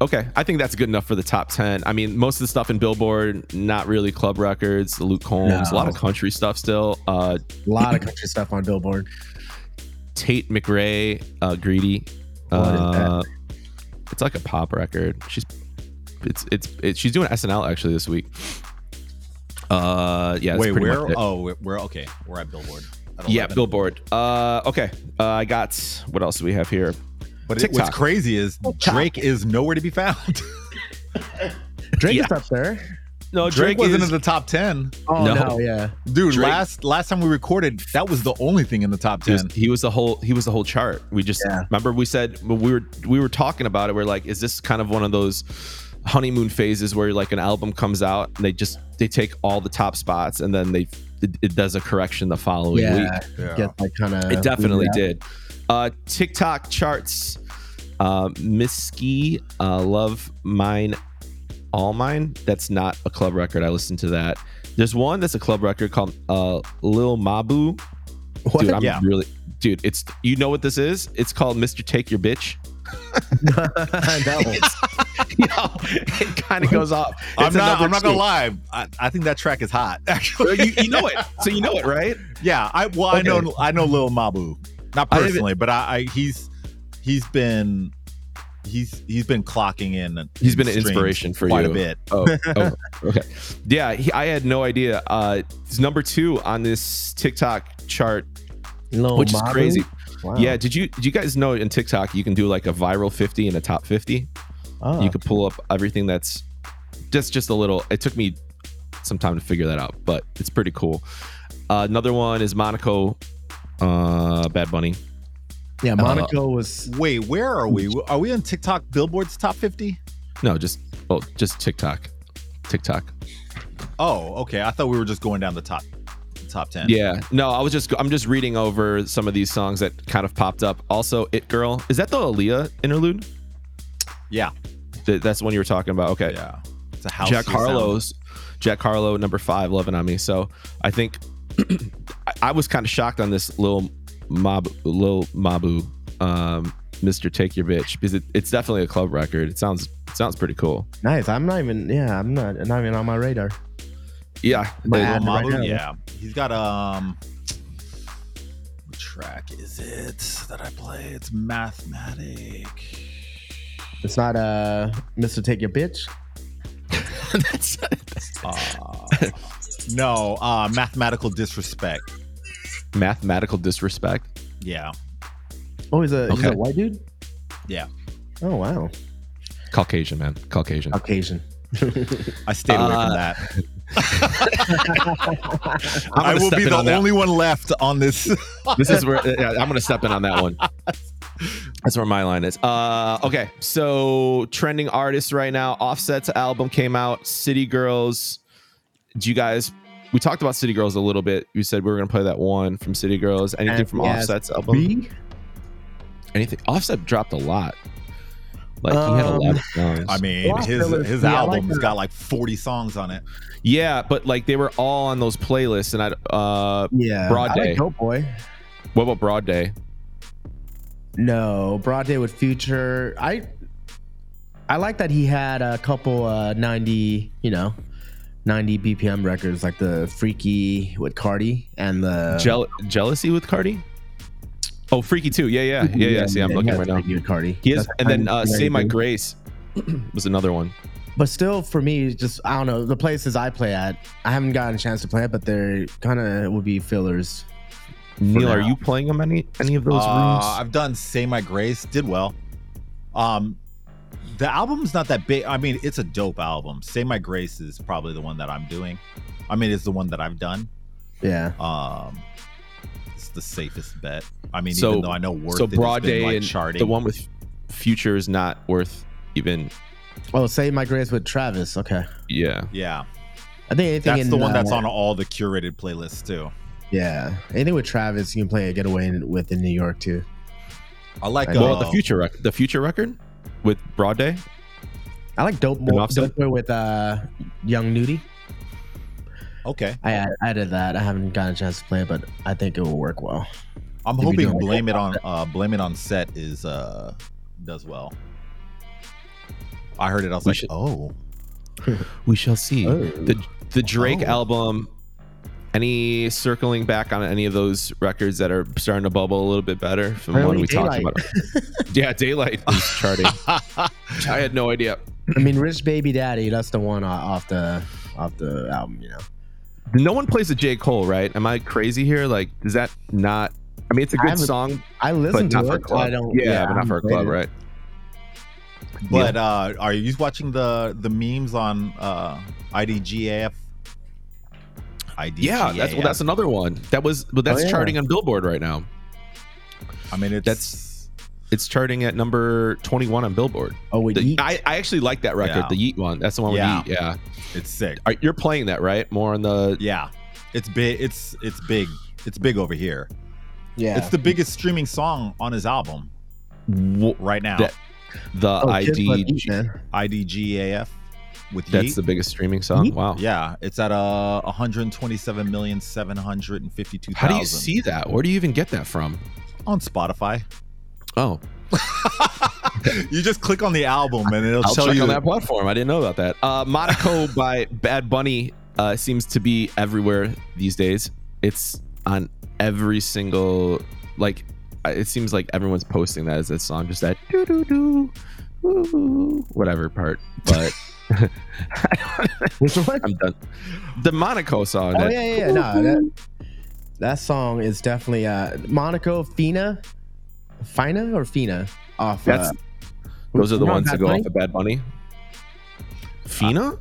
Okay, I think that's good enough for the top ten. I mean, most of the stuff in Billboard, not really club records. Luke Combs, a lot of country stuff still. Uh, A lot of [clears throat] country stuff on Billboard. Tate McRae, uh, Greedy. What is that? Uh, it's like a pop record. She's it's it's it, she's doing SNL actually this week. Uh, yeah. Wait, where? much it. Oh, we're- we're okay. We're at Billboard. at yeah, Billboard. Uh, okay. Uh, I got what else do we have here? But it, what's crazy is Drake is nowhere to be found. [laughs] Drake Yeah. is up there. No, Drake, Drake, wasn't is, in the top ten, Oh No. no, yeah. dude. Drake- Last last time we recorded, that was the only thing in the top He was, ten. he was the whole he was the whole chart. We just Yeah. remember we said we were we were talking about it. We're like, is this kind of one of those honeymoon phases where like an album comes out and they just they take all the top spots and then they it, it does a correction the following Yeah, week. Yeah. Get like kind of. It definitely did. Uh, TikTok charts. Uh, Mitski, uh, Love Mine, All Mine. That's not a club record. I listened to that. There's one that's a club record called uh, Lil Mabu. What? Dude, I'm Yeah. really, dude. It's you know what this is? It's called Mr. Take Your Bitch. [laughs] no. [laughs] you know, it kind of goes off. I'm not. I'm not gonna two. lie. I, I think that track is hot. [laughs] Actually, you, you know it, so you know it, right? yeah. I well, I know. I know Lil Mabu, not I personally, but I, I he's he's been he's he's been clocking in. He's been an inspiration for quite you. a bit. Oh, [laughs] oh, okay. Yeah, he, I had no idea. Uh, it's number two on this TikTok chart, Lil which is crazy. Wow. Yeah, did you did you guys know in TikTok you can do like a viral 50 and a top 50? Oh. You could pull up everything that's just just a little. It took me some time to figure that out, but it's pretty cool. Uh, another one is Monaco, uh, Bad Bunny. yeah, Monaco was Wait, where are we? Are we on TikTok Billboard's top 50? No, just oh, just TikTok, TikTok. Oh, okay. I thought we were just going down the top the top 10. Yeah, no, I was just I'm just reading over some of these songs that kind of popped up. Also, It Girl is that the Aaliyah interlude? Yeah. Th- That's the one you were talking about. Okay, Yeah. It's a house. Jack Harlow's Jack Harlow number five, loving on me. So I think I, I was kind of shocked on this little mob, little Mabu, um, Mister Take Your Bitch, because it, it's definitely a club record. It sounds it sounds pretty cool. nice. I'm not even. Yeah, I'm not. Not even on my radar. Yeah, My they- ad- Lil right Mabu? now. yeah. He's got um what track is it that I play? It's Mathematic. It's not uh, Mr. Take Your Bitch. [laughs] that's, Uh, no, uh Mathematical Disrespect. mathematical disrespect. Yeah. Oh, he's a he's a white dude. Yeah. Oh wow, Caucasian man, Caucasian. Caucasian. [laughs] I stayed away Uh, from that. [laughs] I'm I gonna will step be in the on that. only one left on this. [laughs] this is where yeah, I'm gonna step in on that one. That's where my line is. Uh, okay, so trending artists right now. Offset's album came out. City Girls. Do you guys? We talked about City Girls a little bit. You said we were gonna play that one from City Girls. Anything And from he has Offset's album? B? Anything? Offset dropped a lot. Like he had a lot Um, of songs. I mean, Lost his Fillers, his yeah, I like album's got like 40 songs on it. yeah, but like they were all on those playlists. And I, uh, Yeah, Broad I like Day. Dope Boy. what about Broad Day? No, Broad Day with Future. I I like that he had a couple uh 90, you know, 90 BPM records like the Freaky with Cardi and the Jeal- jealousy with Cardi. Oh, Freaky too. Yeah, yeah, yeah, yeah. See, I'm he looking right now. Freaky with Cardi. He is, That's and then uh, "Say My Grace" [clears throat] was another one. But still, for me, just I don't know the places I play at. I haven't gotten a chance to play it, but they're kind of would be fillers. Neil, are you playing them any any of those Uh, rooms? I've done Say My Grace, did well. Um, the album's not that big. I mean, it's a dope album. Say My Grace is probably the one that I'm doing. I mean, it's the one that I've done. Yeah, Um, it's the safest bet. I mean, So- even though I know Worth so It Broad been, Day like, and charting. the one with Future is not worth even. Oh, say my grace with Travis. Okay, Yeah, yeah, I think anything that's in the one that's uh, on all the curated playlists too. Yeah, anything with Travis, you can play a getaway in, with in New York too. I like. Uh, well, the Future record, the Future record with Broad Day. I like Dope, And Boy, Dope Boy with uh, Young Nudy. Okay, I add- added that. I haven't gotten a chance to play it, but I think it will work well. I'm If hoping do blame it on uh blame it on set is uh does well. I heard it. I was We like, should- oh, [laughs] We shall see. Oh. The the Drake Oh. album. Any circling back on any of those records that are starting to bubble a little bit better from when Early we talked Daylight. about? [laughs] yeah, Daylight is charting. [laughs] I had no idea. I mean, Rich Baby Daddy. That's the one off the off the album. You know. No one plays a J Cole, right? Am I crazy here? Like, is that not? I mean, it's a good haven't- song, I but listened not to for a it. club. I don't. yeah, but I not for a club, it. right? But uh, are you watching the the memes on uh, IDGAF? IDGAF. Yeah, that's well, that's another one that was, but that's Oh, yeah. charting on Billboard right now. I mean, it's That's it's charting at number twenty one on Billboard. Oh, with The- I, I actually like that record, Yeah. the Yeat one. That's the one Yeah. with Yeat. Yeah, it's sick. Are- you're playing that right? More on the Yeah, it's big. It's it's big. It's big over here. yeah. It's the biggest streaming song on his album w- right now. That- the Oh, Kiss ID. IDGAF. With That's Yeat. the biggest streaming song. Yeat? Wow. yeah, it's at uh 127 million 752 How do you see that? Where do you even get that from? on Spotify. Oh, [laughs] you just click on the album and it'll I'll tell check you on that platform. I didn't know about that. Uh, Monaco [laughs] by Bad Bunny uh, seems to be everywhere these days. It's on every single like. uh, It seems like everyone's posting that as a song, just that doo doo, woo, whatever part. But [laughs] Which one? I'm done. The Monaco song. Oh that- yeah, yeah, yeah. No, that that song is definitely uh Monaco Fina, Fina or Fina off. That's uh, those are the ones that go Bunny? off of Bad Bunny. Fina.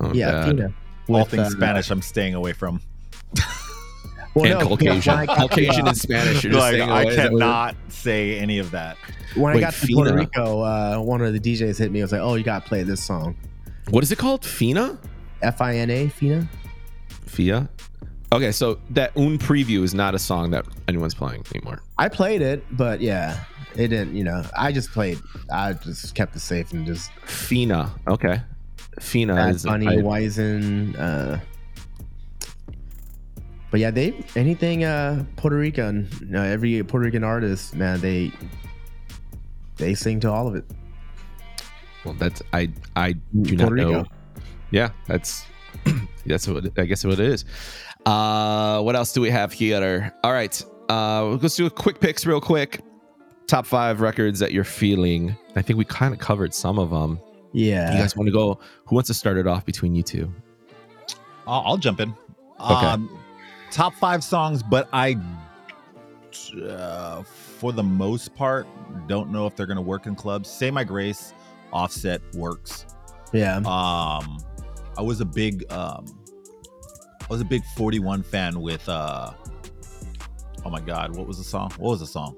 Oh, Yeah, God. Fina. all With, things uh, Spanish. I'm staying away from. [laughs] well, and no, Caucasian. When [laughs] I Caucasian and Spanish. You're just Like I away. Is that what it is? cannot say any of that. when I got to Puerto Rico, uh, one of the DJs hit me. I was like, "Oh, you got to play this song." What is it called? Fina? F I N A Fina. Fia? Okay, so that Un preview is not a song that anyone's playing anymore. I played it, but yeah, it didn't. You know, I just played. I just kept it safe and just Fina. Okay. Fina Bad is Bunny, I- Wizen. Uh, but yeah, they anything uh, Puerto Rican. You know, every Puerto Rican artist, man, they they sing to all of it. well, that's I I do Puerto not know. Rico. Yeah, that's [clears throat] that's what I guess what it is. Uh what else do we have here? All right. Uh let's do a quick picks real quick. Top five records that you're feeling. I think we kind of covered some of them. Yeah, You guys want to go? Who wants to start it off between you two? I'll, I'll jump in. Okay. Um, top five songs, but I, uh, for the most part, don't know if they're going to work in clubs. Say My Grace, Offset works. yeah. Um, I was a big, um, I was a big 41 fan with, uh, oh my God, what was the song? What was the song?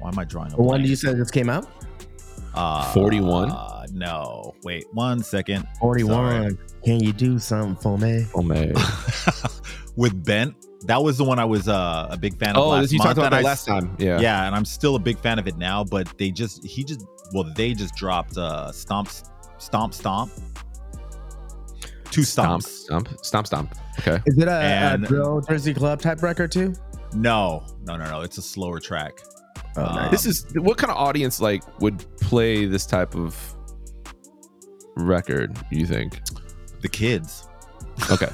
Why am I drawing a The one blank? you said just came out. Uh, 41? Uh, no, wait one second. Forty-one. Can you do something for me? Oh man. [laughs] with Bent. That was the one I was uh, a big fan of. oh, last you month, talked about that I- last time. Yeah. Yeah, and I'm still a big fan of it now. But they just he just well they just dropped uh stomp stomp stomp two Stomp, stomp, stomp, stomp. Okay. Is it a, And- a drill Jersey Club type record too? No, no, no, no. It's a slower track. Oh, Um, nice. This is what kind of audience like would play this type of record? You think? The kids. Okay.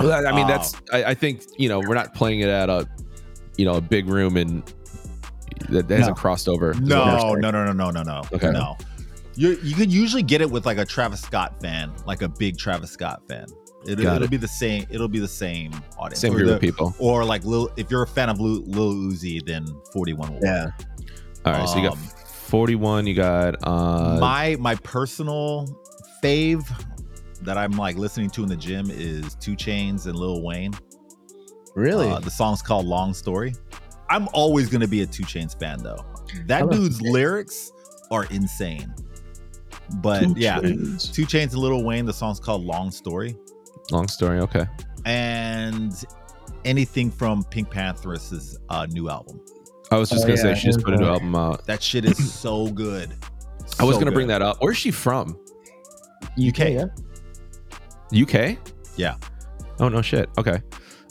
Well, I I mean, Um, that's. I, I think you know we're not playing it at a, you know, a big room and that hasn't crossed over. is what we're No, no, no, no, no, no, no. Okay. No. You you could usually get it with like a Travis Scott fan, like a big Travis Scott fan. It, it'll it. be the same. It'll be the same audience. Same group the- of people. Or like Lil, if you're a fan of Lil, Lil Uzi, then 41 will work. yeah. All right. so you got Um, 41. You got. uh my my personal fave that I'm like listening to in the gym is 2 Chainz and Lil Wayne. Really? Uh, the song's called Long Story. I'm always gonna be a 2 Chainz fan though. That love dude's lyrics are insane. But yeah, Chainz. 2 Chainz and Lil Wayne. The song's called Long Story, Long story. Okay. and anything from PinkPantheress uh, new album. I was just Oh, gonna say she just put a new album out. That shit is so good. I was gonna bring that up. Where's she from? UK. yeah. UK? Yeah. Oh no shit. Okay.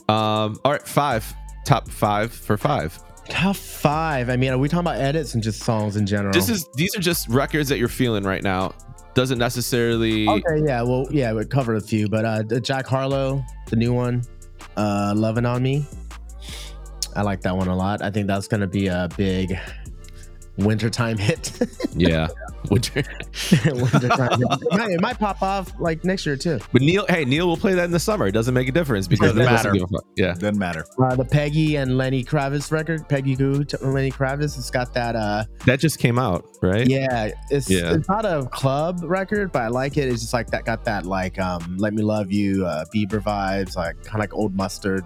Um. All right. Five. Top five for five. Top five. I mean, are we talking about edits and just songs in general? This is these are just records that you're feeling right now. Doesn't necessarily. okay. Yeah. Well, yeah, we covered a few, but uh, Jack Harlow, the new one, uh, "Loving on Me." I like that one a lot. I think that's gonna be a big wintertime hit. [laughs] Yeah. Winter. [laughs] wintertime. It might, it might pop off like next year too. But Neil, hey, Neil will play that in the summer. It doesn't make a difference because Doesn't Neil doesn't matter. give a fuck. Yeah. Doesn't matter. Uh, the Peggy and Lenny Kravitz record, Peggy Gou, t- Lenny Kravitz. It's got that. uh That just came out, right? Yeah, it's Yeah. it's not a club record, but I like it. It's just like that got that like um "Let Me Love You" uh, Bieber vibes, like kind of like old mustard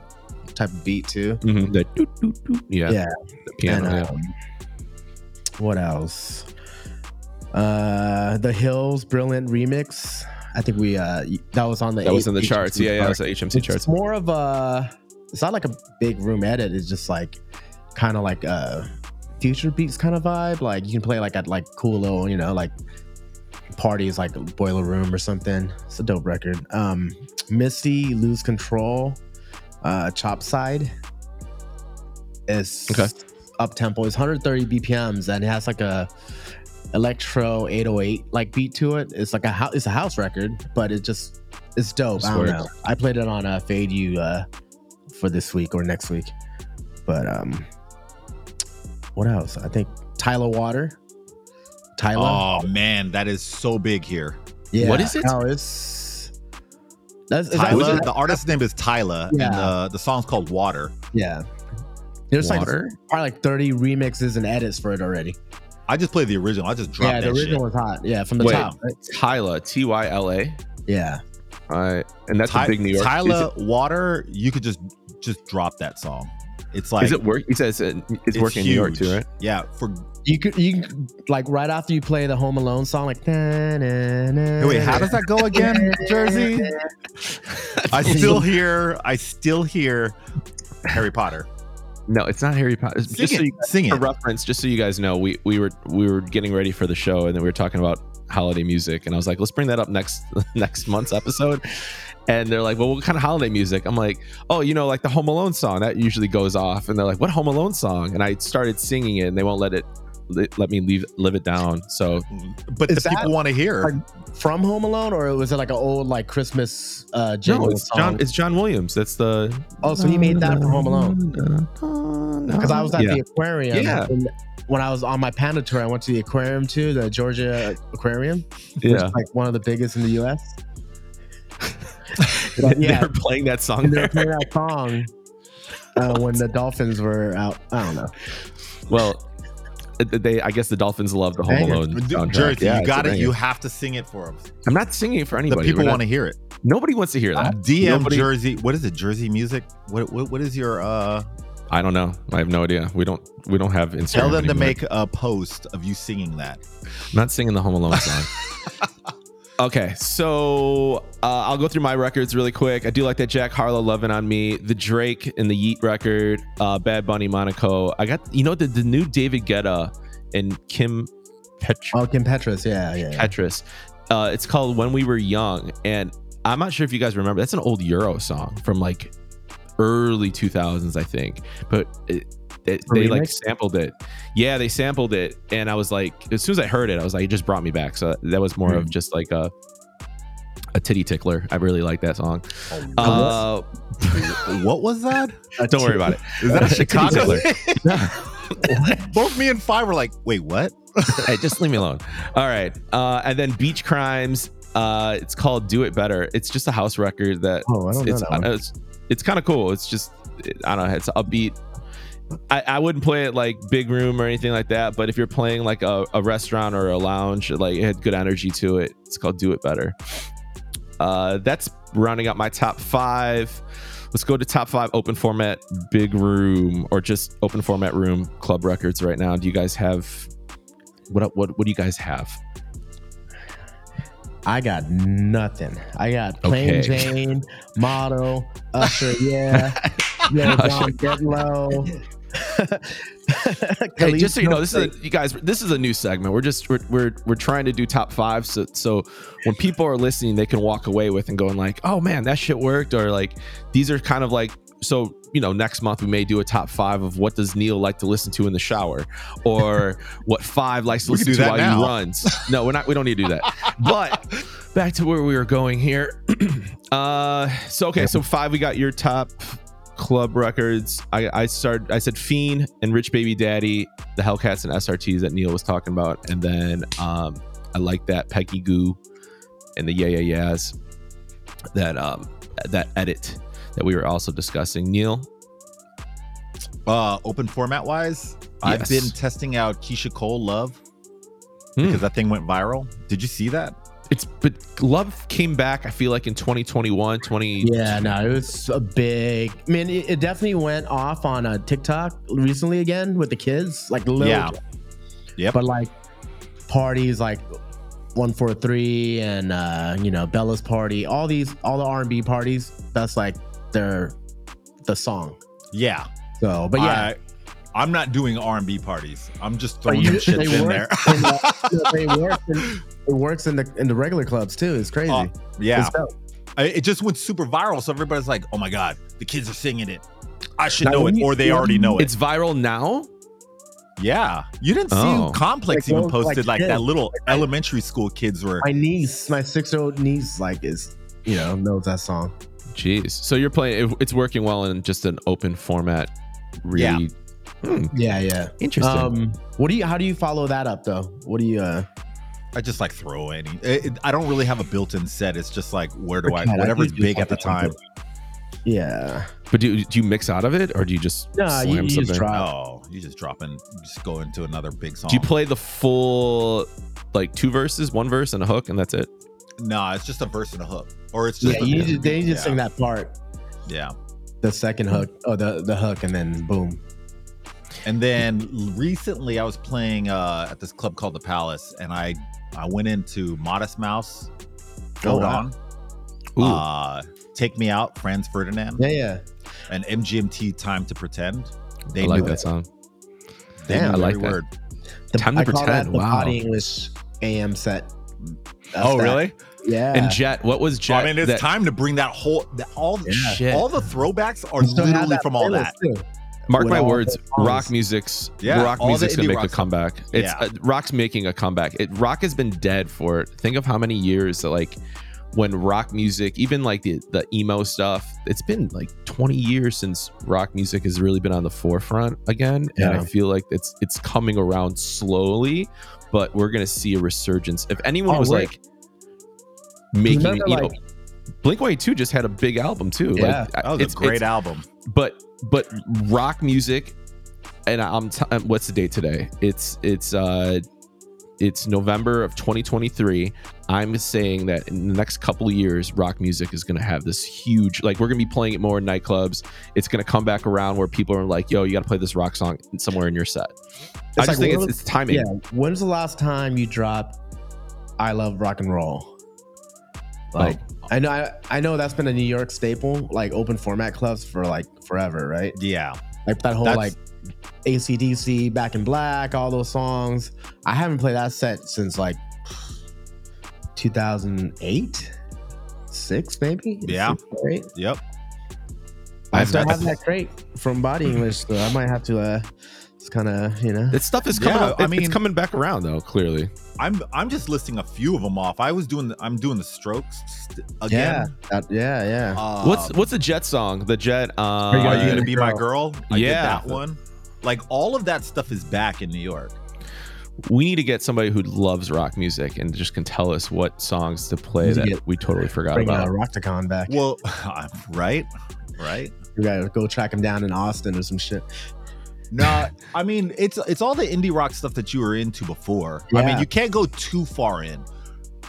type of beat too. Mhm. That doot, doot, doot. Yeah. Yeah. The piano. And, yeah. What else? Uh, the Hills Brilliant remix. I think we uh that was on the That was in the HMC charts. Yeah, yeah. It chart. was the HMC It's charts. more of a. It's not like a big room edit. It's just like kind of like a future beats kind of vibe. Like you can play like at like cool little, you know, like parties like Boiler Room or something. It's a dope record. Um, Misty, Lose Control, uh, Chop Side. It's Okay. Up tempo. It's 130 BPMs and it has like a electro 808 like beat to it. It's like a house. It's a house record, but it just it's dope. I don't know. I played it on uh, Fade You uh, for this week or next week. But um, what else? I think Tyla Water. Tyla. Oh man, that is so big here. Yeah. What is it? Oh, it's that's that- Tyla, the artist's name is Tyla, Yeah. and the the song's called Water. yeah. There's Water? like probably like 30 remixes and edits for it already. I just played the original. I just dropped yeah, the that original shit. was hot. Yeah, from the Wait. top. right? Tyla, T Y L A. Yeah. All right, and that's Ty- a big New York. Tyla Water, you could just just drop that song. It's like is it work? He says it, it's, it's working in New York too, right? Yeah, for You could you could, like right after you play the Home Alone song, like na, na, na, Hey, wait, how does that go again, Jersey? I [laughs] still hear, I still hear Harry Potter. No, it's not Harry Potter. Sing Just so it, you sing for it. reference, just so you guys know, we we were we were getting ready for the show, and then we were talking about holiday music, and I was like, let's bring that up next [laughs] next month's episode. And they're like, well, what kind of holiday music? I'm like, oh, you know, like the Home Alone song that usually goes off. And they're like, what Home Alone song? And I started singing it, and they won't let it let let me leave live it down. So But Is the people want to hear. from Home Alone, or was it like an old like Christmas uh no, it's song? John. It's John Williams. That's the. oh, so he made that for Home Alone. Because I was at Yeah. the aquarium. Yeah. when I was on my panda tour, I went to the aquarium too, the Georgia Aquarium. which Yeah. is like one of the biggest in the U.S. [laughs] They yeah, were playing that song and they were playing that song uh, when the Dolphins were out. I don't know. Well, they. I guess the Dolphins love the Home Alone soundtrack. Jersey, Yeah, you got a it. You have to sing it for them. I'm not singing it for anybody. The people want to hear it. Nobody wants to hear that. DM Nobody- Jersey. What is it? Jersey music. What what, what is your uh? I don't know. I have no idea. We don't. We don't have Instagram. Tell them to make a post of you singing that. I'm not singing the Home Alone song. [laughs] okay, so uh, I'll go through my records really quick. I do like that Jack Harlow "Loving on Me," the Drake and the Yeat record, uh, Bad Bunny Monaco. I got you know the the new David Guetta and Kim Petr- Oh, Kim Petras. Yeah, yeah. yeah. Petras. Uh, it's called "When We Were Young," and I'm not sure if you guys remember. That's an old Euro song from like early 2000s, I think. But it, it, A they like sampled it. Yeah, they sampled it, and I was like, as soon as I heard it, I was like, it just brought me back. So that was more Hmm. of just like a a titty tickler. I really like that song. Oh, Uh, [laughs] what was that? don't worry about it. [laughs] Is that [laughs] a Titty Chicago? tickler. Both me and Five were like, wait, what? hey, just leave me alone. All right. Uh, and then Beach Crimes. Uh, it's called Do It Better. It's just a house record that Oh, I don't know it's that one. it's it's kind of cool. It's just I don't know. It's upbeat. I, I wouldn't play it like big room or anything like that. But if you're playing like a, a restaurant or a lounge, like it had good energy to it. It's called Do It Better. Uh, that's rounding up my top five. Let's go to top five open format big room or just open format room club records right now. Do you guys have what what what do you guys have? I got nothing. I got Plain Okay. [laughs] Jane, Motto, Usher, yeah, [laughs] yeah, Usher. John Get Low. [laughs] Hey, just so you know, this is a, you guys. This is a new segment. We're just we're, we're we're trying to do top five, so so when people are listening, they can walk away with and going like, oh man, that shit worked, or like these are kind of like so you know next month we may do a top five of what does Neil like to listen to in the shower, or [laughs] what five likes to listen to while now. he runs. No, we're not. We don't need to do that. [laughs] But back to where we were going here. [clears throat] uh, so okay, so five. We got your top club records. I I started. I said Fiend and Rich Baby Daddy, the Hellcats and SRTs that Neil was talking about, and then um, I like that Peggy Gou and the Yeah Yeah Yeahs. That um that edit that we were also discussing. Neil, Uh, open format wise, I've been testing out Keyshia Cole Love Hmm. because that thing went viral. Did you see that? It's but Love came back. I feel like in 2021, 20. Yeah, no, it was a big. I mean, it, it definitely went off on a TikTok recently again with the kids, like little, Yeah. Yep. but like parties like one four three and uh, you know Bella's party, all these, all the R and B parties. That's like their the song. Yeah. So, but yeah, I, I'm not doing R&B parties. I'm just throwing you- them [laughs] shits they in work there. in the- they work in- it works in the in the regular clubs too. It's crazy. Uh, yeah, I- it just went super viral. So everybody's like, "Oh my god, the kids are singing it. I should Now, know it," you- or they already know it. It's viral now. Yeah, you didn't see Oh. Complex Like, even those, like, posted like, that kids. little elementary school kids were. My niece, my six year old niece, like is you know knows that song. Jeez. So you're playing. it- It's working well in just an open format. Really. Hmm, Yeah, yeah. interesting. Um, what do you? How do you follow that up though? What do you? uh I just like throw any. It, it- I don't really have a built-in set. It's just like where do I Okay, I whatever's usually big at the follow time. Yeah. but do, do you mix out of it or do you just No, slam you, you just something? drop. Oh, you just drop in, just go into another big song. Do you play the full like two verses, one verse and a hook, and that's it? No, it's just a verse and a hook, or it's just Yeah, you just, they just yeah, sing that part, Yeah, the second hook, oh the the hook, and then boom. And then recently I was playing uh, at this club called the Palace, and I I went into Modest Mouse, Oh, Hold wow. On, Ooh, uh, Take Me Out, Franz Ferdinand, Yeah, yeah. and MGMT Time to Pretend. They I like knew that it. song. They Damn, I like that. word. The, Time to I call that Pretend, the wow. Body English AM set. That's oh, that. really? Yeah. And Jet, what was Jet? I mean, it's that- time to bring that whole that, all Yeah. Shit. all the throwbacks are You still have literally from all that. too. Mark my words, rock music's Yeah, rock music's gonna make a stuff. comeback. It's Yeah. uh, rock's making a comeback. It rock has been dead for think of how many years that like when rock music, even like the the emo stuff, it's been like 20 years since rock music has really been on the forefront again. And I feel like it's it's coming around slowly, but we're gonna see a resurgence. If anyone Oh, was like making you know like- Blink 182 just had a big album too. Yeah. Like, That was it's, a great it's- album. but but rock music and i'm t- uh, what's the date today it's it's uh it's november of 2023 i'm saying that in the next couple of years rock music is going to have this huge like we're going to be playing it more in nightclubs it's going to come back around where people are like yo you got to play this rock song somewhere in your set i like, just think it's, was- it's timing Yeah. When's the last time you dropped I love rock and roll? Like I know I, I know that's been a New York staple, like open format clubs for like forever, right? Yeah. Like that whole That's- like ACDC, Back in Black, all those songs. I haven't played that set since like 2008, six maybe. Yeah. Six eight. Yep. I still have that crate from Body English, so I might have to uh, just kind of you know. this stuff is coming Yeah, up I it- it's mean- coming back around though clearly I'm I'm just listing a few of them off. I was doing the, I'm doing the Strokes st- Yeah, again. that, yeah, yeah. Uh, what's what's the jet song the jet uh Are you Are you Uh, gonna be my Girl. girl? I Yeah. that one. Like all of that stuff is back in New York. we need to get somebody who loves rock music and just can tell us what songs to play that get- we totally forgot Bring uh, about. Rockticon back. Well, [laughs] right, right. We gotta go track him down in Austin or some shit. No, I mean it's it's all the indie rock stuff that you were into before. I mean, you can't go too far in.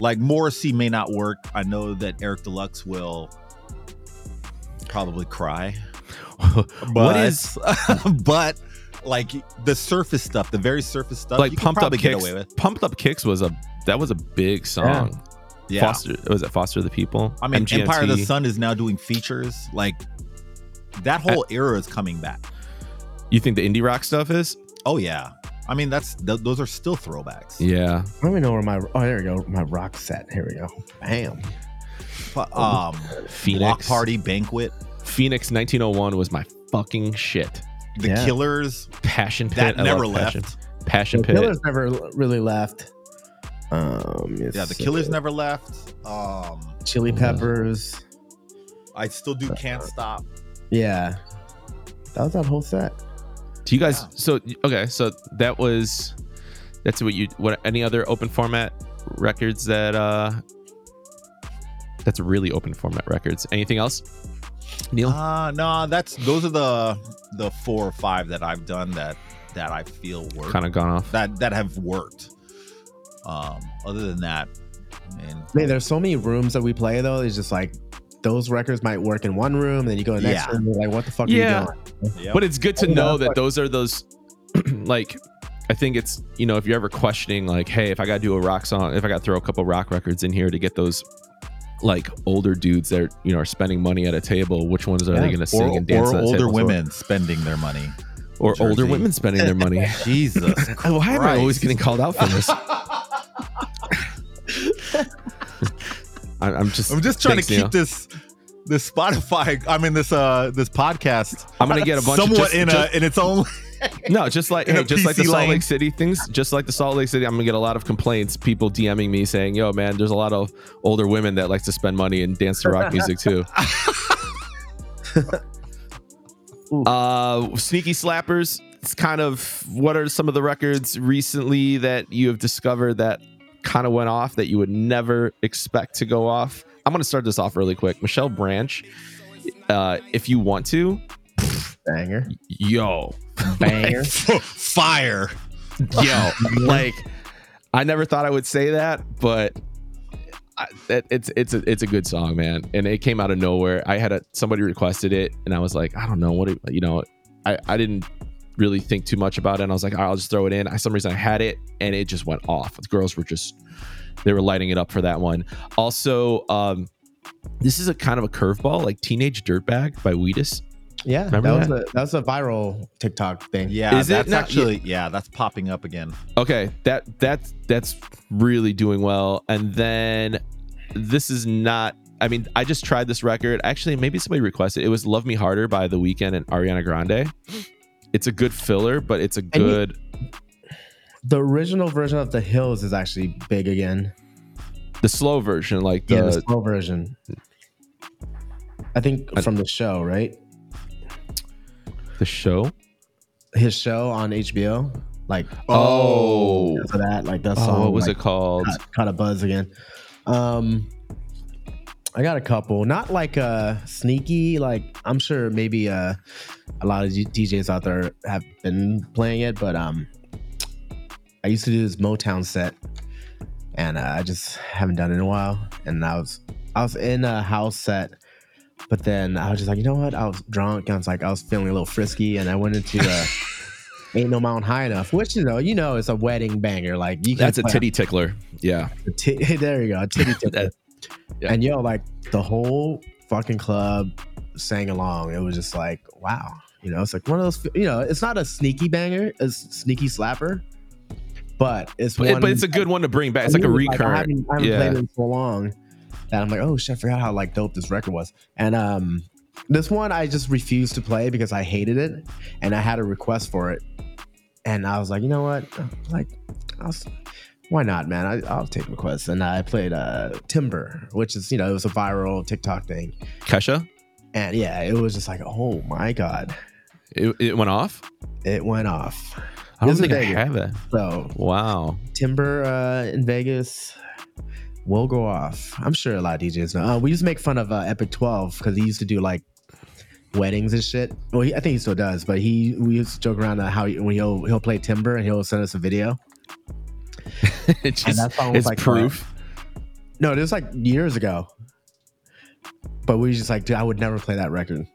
Like Morrissey may not work. I know that Eric Deluxe will probably cry. [laughs] what is [laughs] but like the surface stuff, the very surface stuff, like you pumped up get kicks? away with. Pumped up kicks was a that was a big song. Yeah, Foster was it Foster the People? I mean, Empire of the Sun is now doing features. Like that whole era is coming back. You think the indie rock stuff is? Oh yeah, I mean that's th- those are still throwbacks. Yeah. I don't even know where my oh there we go my rock set. Here we go. Bam. But, um, Phoenix Block Party Banquet, Phoenix 1901 was my fucking shit. The Yeah. Killers, Passion Pit. that I never love left. Passion, Passion The Pit. Killers never really left. Um, Yeah, the Killers uh, never left. Um, Chili Peppers. I still do Can't Stop. Yeah, that was that whole set. Do you guys? Yeah. So okay, so that was that's what you what any other open format records that uh that's really open format records. Anything else? Neil? Uh no, that's those are the the four or five that I've done that that I feel work kind of gone off. that that have worked. Um, other than that, I mean, Man, there's so many rooms that we play though. It's just like those records might work in one room, then you go to the next Yeah. room. You're like, what the fuck Yeah. are you doing? yep. But it's good to Yeah, uh, know that those are those [clears throat] like I think it's you know if you're ever questioning like hey if I got to do a rock song if I got to throw a couple rock records in here to get those like older dudes that you know are spending money at a table which ones are they going to sing or, and dance or at older table? So- women spending their money. or older women spending their money. [laughs] Jesus. [laughs] Why am I always getting called out for this? [laughs] I- I'm just I'm just trying thanks, to keep Neil. this this Spotify. I mean this uh this podcast. I'm gonna get a bunch of somewhat just- in just- a in its own. [laughs] No, just like hey, a just like the PC Salt lane. Lake City things, just like the Salt Lake City, I'm gonna get a lot of complaints. People DMing me saying, "Yo, man, there's a lot of older women that like to spend money and dance to rock [laughs] music too." uh, sneaky slappers. It's kind of what are some of the records recently that you have discovered that kind of went off that you would never expect to go off? I'm gonna start this off really quick. Michelle Branch, uh, if you want to, Banger. yo, Banger. [laughs] Fire. yo like i never thought i would say that but I, it, it's it's a it's a good song man and it came out of nowhere i had a somebody requested it and i was like i don't know what it, you know i i didn't really think too much about it and i was like i'll just throw it in I, some reason i had it and it just went off the girls were just they were lighting it up for that one also um this is a kind of a curveball like teenage dirtbag by Wheatus. Yeah, Remember that was a that was a viral TikTok thing. Yeah, Is it that's not- actually yeah, that's popping up again. Okay, that that's that's really doing well. And then this is not. I mean, I just tried this record. Actually, maybe somebody requested. It was "Love Me Harder" by The Weeknd and Ariana Grande. It's a good filler, but it's a you- good. The original version of The Hills is actually big again. the slow version, like the, yeah, the slow version. I think from the show, right? the show. His show on HBO, like Oh, for that, like that oh, song. what was like, it called? Caught, caught a buzz again. Um, I got a couple, not like uh sneaky. Like I'm sure maybe uh a lot of DJs out there have been playing it, but um, I used to do this Motown set, and uh, I just haven't done it in a while. And I was I was in a house set, but then I was just like, you know what? I was drunk. And I was like, I was feeling a little frisky, and I went into uh, [laughs] Ain't No Mountain High Enough, which you know, you know, it's a wedding banger. Like you can That's a titty tickler. Yeah. [laughs] a ti- [laughs] there you go, a titty tickler. That- yeah. And yo, like the whole fucking club sang along. It was just like, wow. You know, it's like one of those. You know, it's not a sneaky banger, a sneaky slapper, but it's But, one. but it's a good one to bring back. It's like a recurrent. haven't, I haven't yeah. played it in so long that I'm like, oh shit, I forgot how like dope this record was. And um, this one I just refused to play because I hated it, and I had a request for it, and I was like, you know what, like, I was, why not, man? I, I'll take requests, and I played uh Timber, which is you know it was a viral TikTok thing, Kesha. and yeah, it was just like, oh my god, It, it went off. it went off. I don't think I have it. So Wow. Timber uh, in Vegas will go off. I'm sure a lot of DJs know. Uh, we used to make fun of uh, Epic 12 because he used to do like weddings and shit. Well, he, I think he still does, but he we used to joke around how he, when he'll he'll play Timber and he'll send us a video. [laughs] it And just that song was it's like proof. No, this was like years ago. But we was just like, dude, I would never play that record.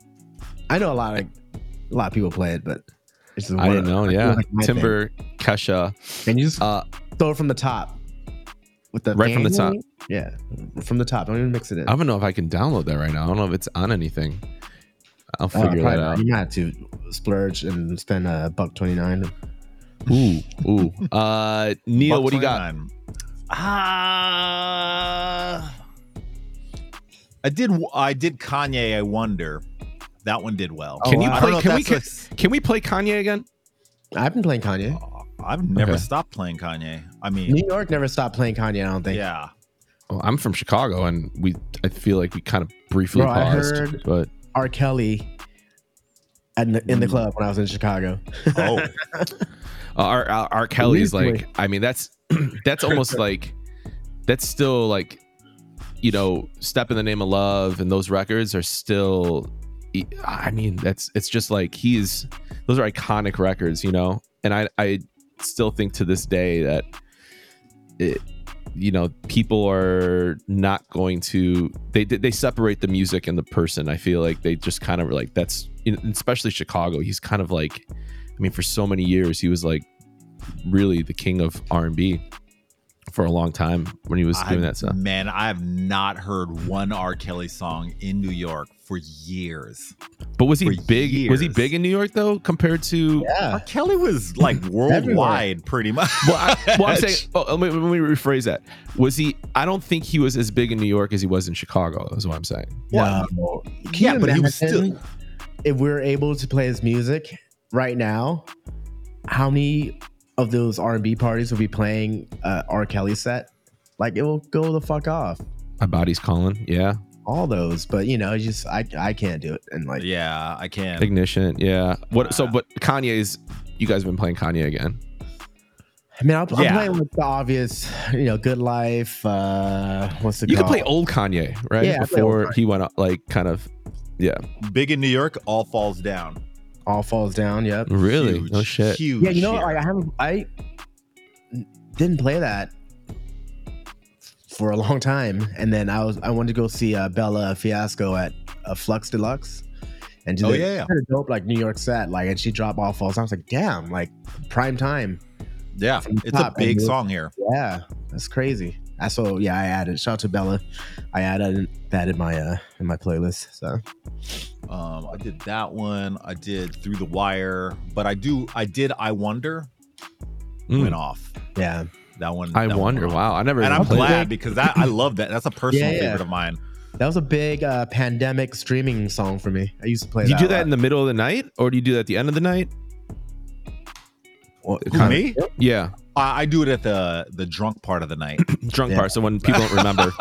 I know a lot of a lot of people play it, but it's just I one didn't of- know. it was Yeah. like my thing. Timber, Kesha. and you just Uh, throw it from the top with the Right from the top. going. Yeah, from the top. Don't even mix it in. I don't know if I can download that right now. I don't know if it's on anything. I'll Uh, figure probably that out. You might have to splurge and spend a buck twenty nine. Ooh, ooh. Uh, Neil, what do you got? 29. Ah, I did. I did Kanye. I wonder. That one did well. Oh, Can you wow. Play? Can we that's can, can we play Kanye again? I've been playing Kanye. I've never Okay. stopped playing Kanye. I mean, New York never stopped playing Kanye. I don't think. yeah. Well, I'm from Chicago, and we I feel like we kind of briefly Bro, I paused, heard- but R. Kelly. At the, in the Mm. club when I was in Chicago. Oh, uh, [laughs] Uh, R, R, R. Kelly's like. I mean, that's [clears throat] that's almost [laughs] like that's still like you know, step in the name of love, and those records are still. I mean, that's it's just like he's those are iconic records, you know, and I I still think to this day that it you know people are not going to they they separate the music and the person i feel like they just kind of like that's especially chicago he's kind of like i mean for so many years he was like really the king of r&b for a long time when he was doing that stuff. Man, I have not heard one R. Kelly song in New York for years. But was he for big? Was he big in New York though, compared to? R. Kelly was like [laughs] worldwide, pretty much. Well, I, well, I'm saying. [laughs] Oh, let, me, let me rephrase that. Was he? I don't think he was as big in New York as he was in Chicago. Is what I'm saying. No. Can Yeah, but he was imagine If we're able to play his music right now, how many of those R and B parties will be playing uh, R. Kelly set? Like it will go the fuck off. My body's calling. Yeah. All those, but you know, just I I can't do it. And like yeah, I can't. Ignition. Yeah. What? So, but Kanye's. You guys have been playing Kanye again. I mean, I'm, I'm playing with the obvious, you know, Good Life. Uh, what's it You could called? play old Kanye, right? Yeah, I play Before he went up, like kind of. Yeah. Big in New York, all falls down. All falls down. Yep. Really? Huge, no shit. Huge. Yeah, you know, what, shit. like I haven't, I didn't play that for a long time, and then I was I wanted to go see uh, Bella Fiasco at uh, Flux Deluxe, and Oh, yeah, yeah. kind of dope like New York set, like, and she dropped all falls. I was like, damn, like prime time. yeah, from the it's a big and you- song here. Yeah, that's crazy. I so yeah, I added shout out to Bella. I added that in my uh in my playlist. So Um, I did that one. I did Through the Wire, but I do. I did. I Wonder Mm. went off. yeah, That one. I that wonder. went off. Wow. I never. And I'm glad it. because that I love that. That's a personal Yeah, yeah. favorite of mine. that was a big uh pandemic streaming song for me. I used to play. Do you that do that lot. in the middle of the night, or do you do that at the end of the night? Well, Who, kinda- me? Yeah, I, I do it at the the drunk part of the night. [clears throat] drunk Yeah. part. So when people don't remember,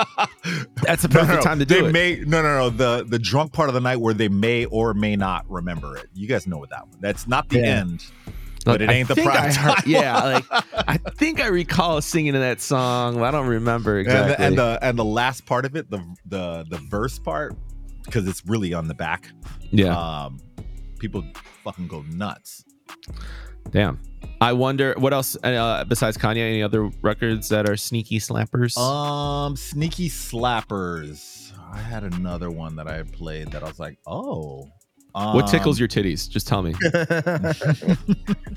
[laughs] that's the perfect no, no. time to they do it. May, no, no, no. The the drunk part of the night where they may or may not remember it. You guys know what that one. That's not the Yeah. end, but it I ain't the think prime I heard- time. yeah, [laughs] like I think I recall singing that song. but I don't remember And exactly. the, and the and the last part of it, the the the verse part, because it's really on the back. yeah, Um, people fucking go nuts. damn. I wonder what else uh, besides Kanye. Any other records that are sneaky slappers? Um, sneaky slappers. I had another one that I played that I was like, oh. what tickles um, your titties? Just tell me. [laughs]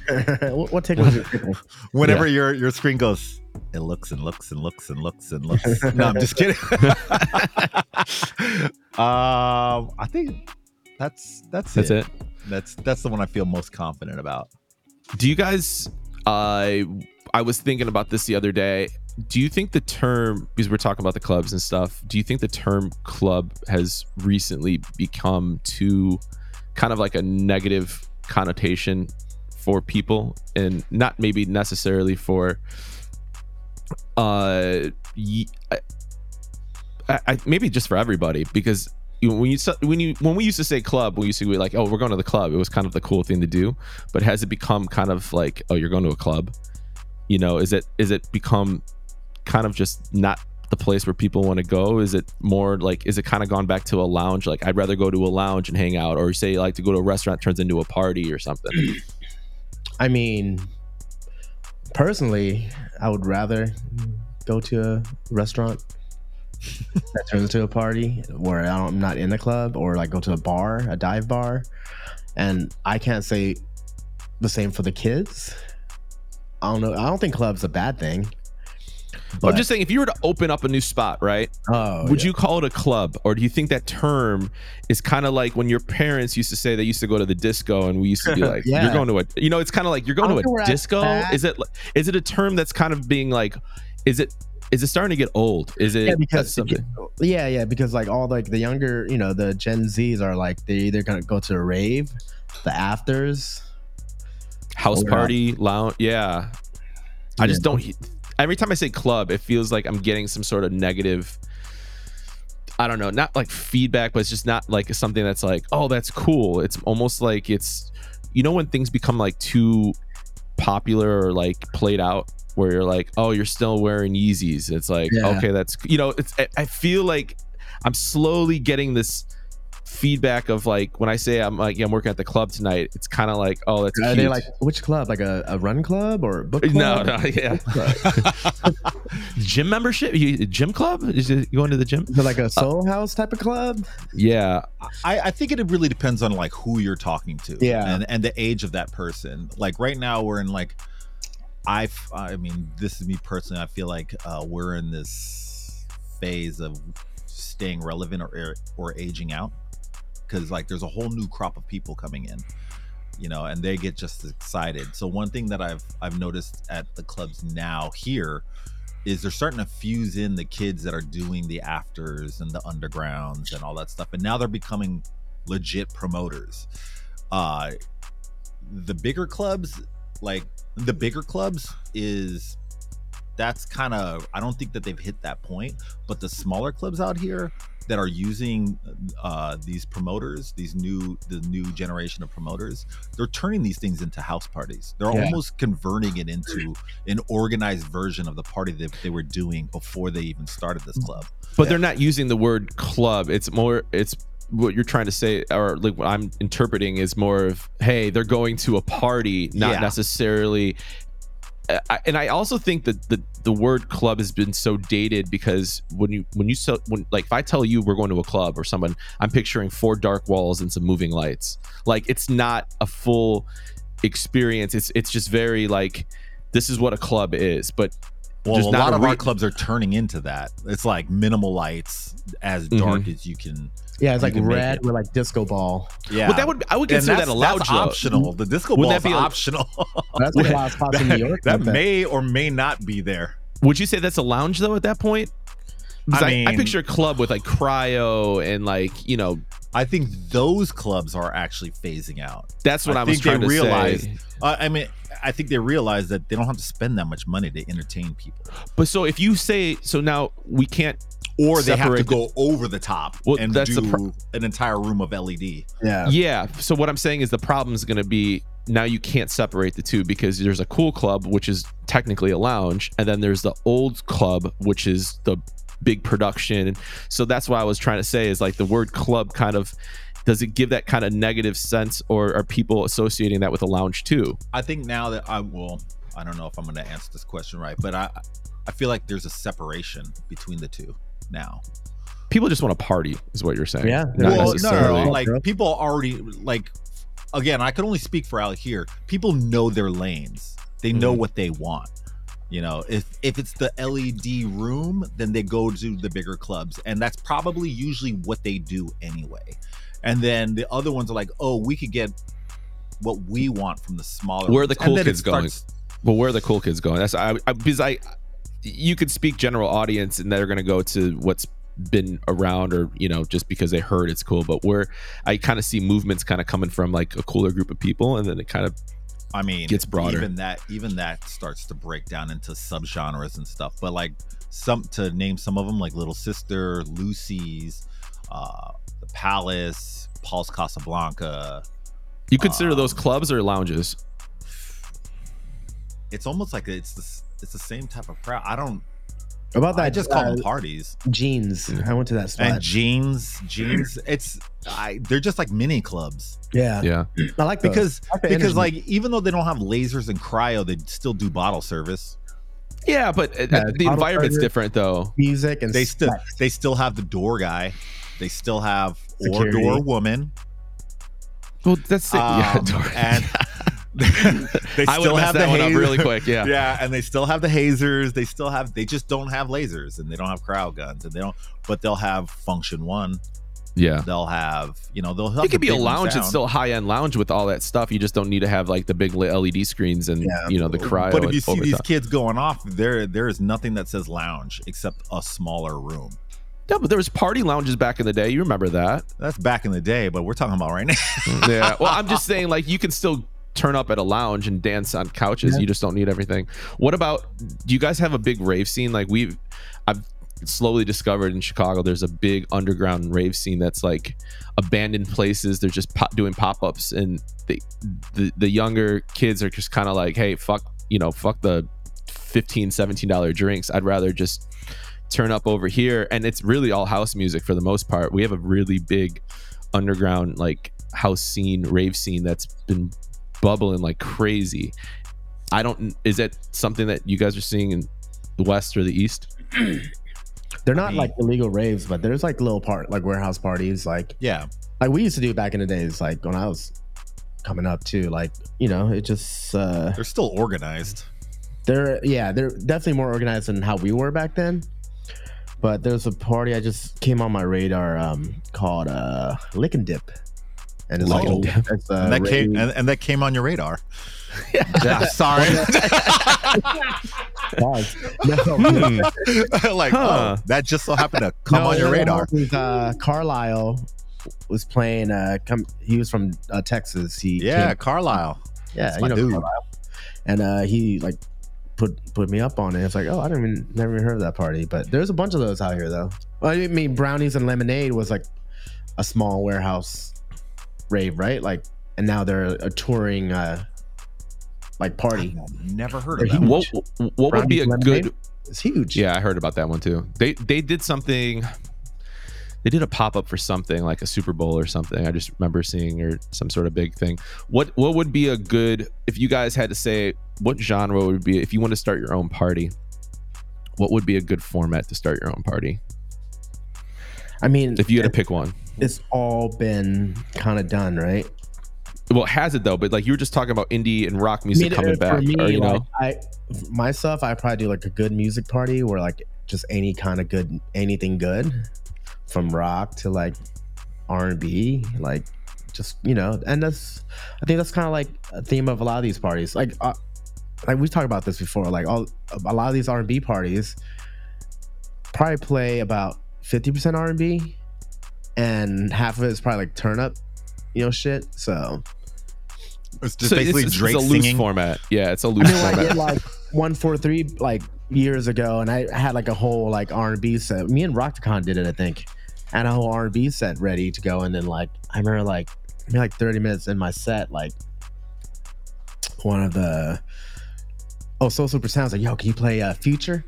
[laughs] what, what tickles your tickle? whenever your your screen goes it looks and looks and looks and looks and looks [laughs] no i'm just kidding um i think that's that's That's it. it. that's that's the one i feel most confident about Do you guys? I I was thinking about this the other day. Do you think the term because we're talking about the clubs and stuff? Do you think the term club has recently become too kind of like a negative connotation for people, and not maybe necessarily for uh I, I, maybe just for everybody because when you when you when we used to say club, we used to be like, oh, we're going to the club. It was kind of the cool thing to do. But has it become kind of like, oh, you're going to a club? You know, is it is it become kind of just not the place where people want to go? Is it more like is it kind of gone back to a lounge? Like I'd rather go to a lounge and hang out, or say like to go to a restaurant turns into a party or something. [clears throat] I mean, personally, I would rather go to a restaurant that turns into a party where I don't- I'm not in the club, or like go to a bar, a dive bar, and I can't say the same for the kids. I don't know. I don't think club's a bad thing. But I'm just saying, if you were to open up a new spot, right? oh, would yeah. you call it a club or do you think that term is kind of like when your parents used to say they used to go to the disco and we used to be [laughs] like Yeah. you're going to a you know it's kind of like you're going to a disco Is it is it a term that's kind of being like is it is it starting to get old is it Yeah, because something yeah, yeah, because like all like the younger, you know, the Gen Zs are like they either gonna go to a rave, the afters. house yeah. party lounge yeah i just don't he- every time i say club it feels like i'm getting some sort of negative i don't know not like feedback but it's just not like something that's like oh that's cool it's almost like it's you know when things become like too popular or like played out where you're like oh you're still wearing yeezys it's like Yeah. okay that's you know it's I- i feel like i'm slowly getting this feedback of like when i say i'm like yeah, i'm working at the club tonight it's kind of like oh that's Are cute. they like which club? Like a, a run club or a book club? no no, yeah [laughs] gym membership you gym club is it going to the gym Is it like a uh, Soho House type of club? yeah I, I think it really depends on like who you're talking to Yeah. and and the age of that person like right now we're in like I, I mean, this is me personally. I feel like uh, we're in this phase of staying relevant or or aging out because like there's a whole new crop of people coming in, you know, and they get just excited. So one thing that I've I've noticed at the clubs now here is they're starting to fuse in the kids that are doing the afters and the undergrounds and all that stuff, and now they're becoming legit promoters. Uh, the bigger clubs, like the bigger clubs, is that's kind of I don't think that they've hit that point, but the smaller clubs out here that are using uh, these promoters, these new the new generation of promoters, they're turning these things into house parties. They're Yeah. almost converting it into an organized version of the party that they were doing before they even started this club. but they're not using the word club it's more it's what you're trying to say or like what i'm interpreting is more of hey they're going to a party not Yeah. necessarily uh, I, and I also think that the the word club has been so dated because when you when you so when like if I tell you we're going to a club or someone I'm picturing four dark walls and some moving lights like it's not a full experience it's it's just very like this is what a club is but Well, a lot a of re- our clubs are turning into that. It's like minimal lights, as dark mm-hmm. as you can. Yeah, it's like red it. with like disco ball. Yeah, but that would I would And consider that a lounge that's though. optional. The disco Would ball that is be optional. [laughs] That's like a lot of in New York. that may or may not be there. Would you say that's a lounge though at that point? Because I I, I picture a club with like cryo and like you know I think those clubs are actually phasing out. that's what I, I was think they trying to realize- say. Uh, I mean, I think they realize that they don't have to spend that much money to entertain people, But so if you say so now we can't or they have to Separate the- go over the top Well, and that's do pro- an entire room of LED. Yeah. yeah. So what I'm saying is the problem is going to be now you can't separate the two because there's a cool club which is technically a lounge and then there's the old club which is the big production. So that's what I was trying to say is like the word club kind of does it give that kind of negative sense or are people associating that with a lounge too? I think now that I will, I don't know if I'm going to answer this question right, but I, I feel like there's a separation between the two now. People just want to party is what you're saying. Yeah. Not well, no, no, no, like people already like. Again, I could only speak for out here. People know their lanes. They know Mhm. what they want. You know, if if it's the LED room, then they go to the bigger clubs, and that's probably usually what they do anyway. And then the other ones are like, oh, we could get what we want from the smaller. Where are the cool then it kids going? starts- But where are the cool kids going? That's I, I because I you could speak general audience and they're going to go to what's been around or you know just because they heard it's cool but where i kind of see movements kind of coming from like a cooler group of people and then it kind of I mean, gets broader. Even that, even that starts to break down into subgenres and stuff. But like some to name some of them, like Little Sister, Lucy's, uh, the Palace, Paul's Casablanca. you consider those Um, clubs or lounges It's almost like it's the it's the same type of crowd. I don't. About that, I just call uh, them parties. jeans. I went to that spot. And jeans, jeans. It's I. They're just like mini clubs yeah. yeah I like those. because I like the because energy. like even though they don't have lasers and cryo, they still do bottle service. yeah but uh, Yeah, the auto environment's charger. different though music and they still sex. they still have the door guy they still have or door woman well that's it yeah door. Dor- and they i would still have the that one up really quick yeah. [laughs] Yeah and they still have the hazers. They still have they just don't have lasers and they don't have crowd guns and they don't but they'll have Funktion-One. Yeah. They'll have you know they'll have it could be a lounge. It's still high-end lounge with all that stuff. You just don't need to have like the big led screens and Yeah. you know the cryo but if you see these kids going off there there is nothing that says lounge except a smaller room. Yeah but there was party lounges back in the day. You remember that. That's back in the day but we're talking about right now. Mm, yeah. Well, I'm [laughs] just saying, like, you can still turn up at a lounge and dance on couches. Yeah. You just don't need everything. What about? Do you guys have a big rave scene? Like we've, I've slowly discovered in Chicago, there's a big underground rave scene that's like abandoned places. They're just pop, doing pop ups, and the, the the younger kids are just kind of like, hey, fuck, you know, fuck the 15 17 dollar drinks i'd rather just turn up over here and it's really all house music for the most part we have a really big underground like house scene rave scene that's been bubbling like crazy i don't is that something that you guys are seeing in the west or the east [clears throat] They're not mean- like illegal raves, but there's like little part like warehouse parties, like yeah like we used to do back in the days, like when I was coming up too. Like you know, it just uh they're still organized they're yeah, they're definitely more organized than how we were back then. But there's a party I just came on my radar um, called uh, Lick and Dip, and it's, like, and Dip. it's, uh, [laughs] and that came and, and that came on your radar. [laughs] Yeah, sorry. No, Hmm. [laughs] like Huh. oh, that just so happened to come No, on your one of the radar. homies, uh, Carlisle was playing. Uh, come, he was from uh, Texas. He Yeah, came- Carlisle. yeah, that's you know dude. Carlisle. And uh, he like put put me up on it. It's like, oh, I didn't even never even heard of that party. But there's a bunch of those out here though. Well, I mean, brownies and lemonade was like a small warehouse rave, right? Like, and now they're a touring uh like party. I've never heard They're of that. huge. What what would be a Brownies, good? It's huge. Yeah, I heard about that one too. They they did something. They did a pop up for something like a Super Bowl or something. I just remember seeing or some sort of big thing. What what would be a good if you guys had to say what genre would be if you want to start your own party? What would be a good format to start your own party? I mean, If you had to pick one. It's all been kind of done, right? Well, it has it though, but like you were just talking about indie and rock music I mean, coming uh, back, me, or you know, like, I myself, I probably do like a good music party where like just any kind of good, anything good, from rock to like R and B, like just you know, and that's I think that's kind of like a theme of a lot of these parties. Like, uh, like we talked about this before. Like all a lot of these R and B parties probably play about fifty percent R and B, and half of it is probably like turn up, you know, shit. So It's just So basically it's, it's Drake a loose singing. format. Yeah, it's a loose mean, I format. did like one four three like years ago, and I had like a whole like R and B set. Me and Rockticon did it, I think, and a whole R and B set ready to go. And then like I remember like maybe like thirty minutes in my set, like one of the oh Soul Super Sounds like, yo, can you play uh, Future?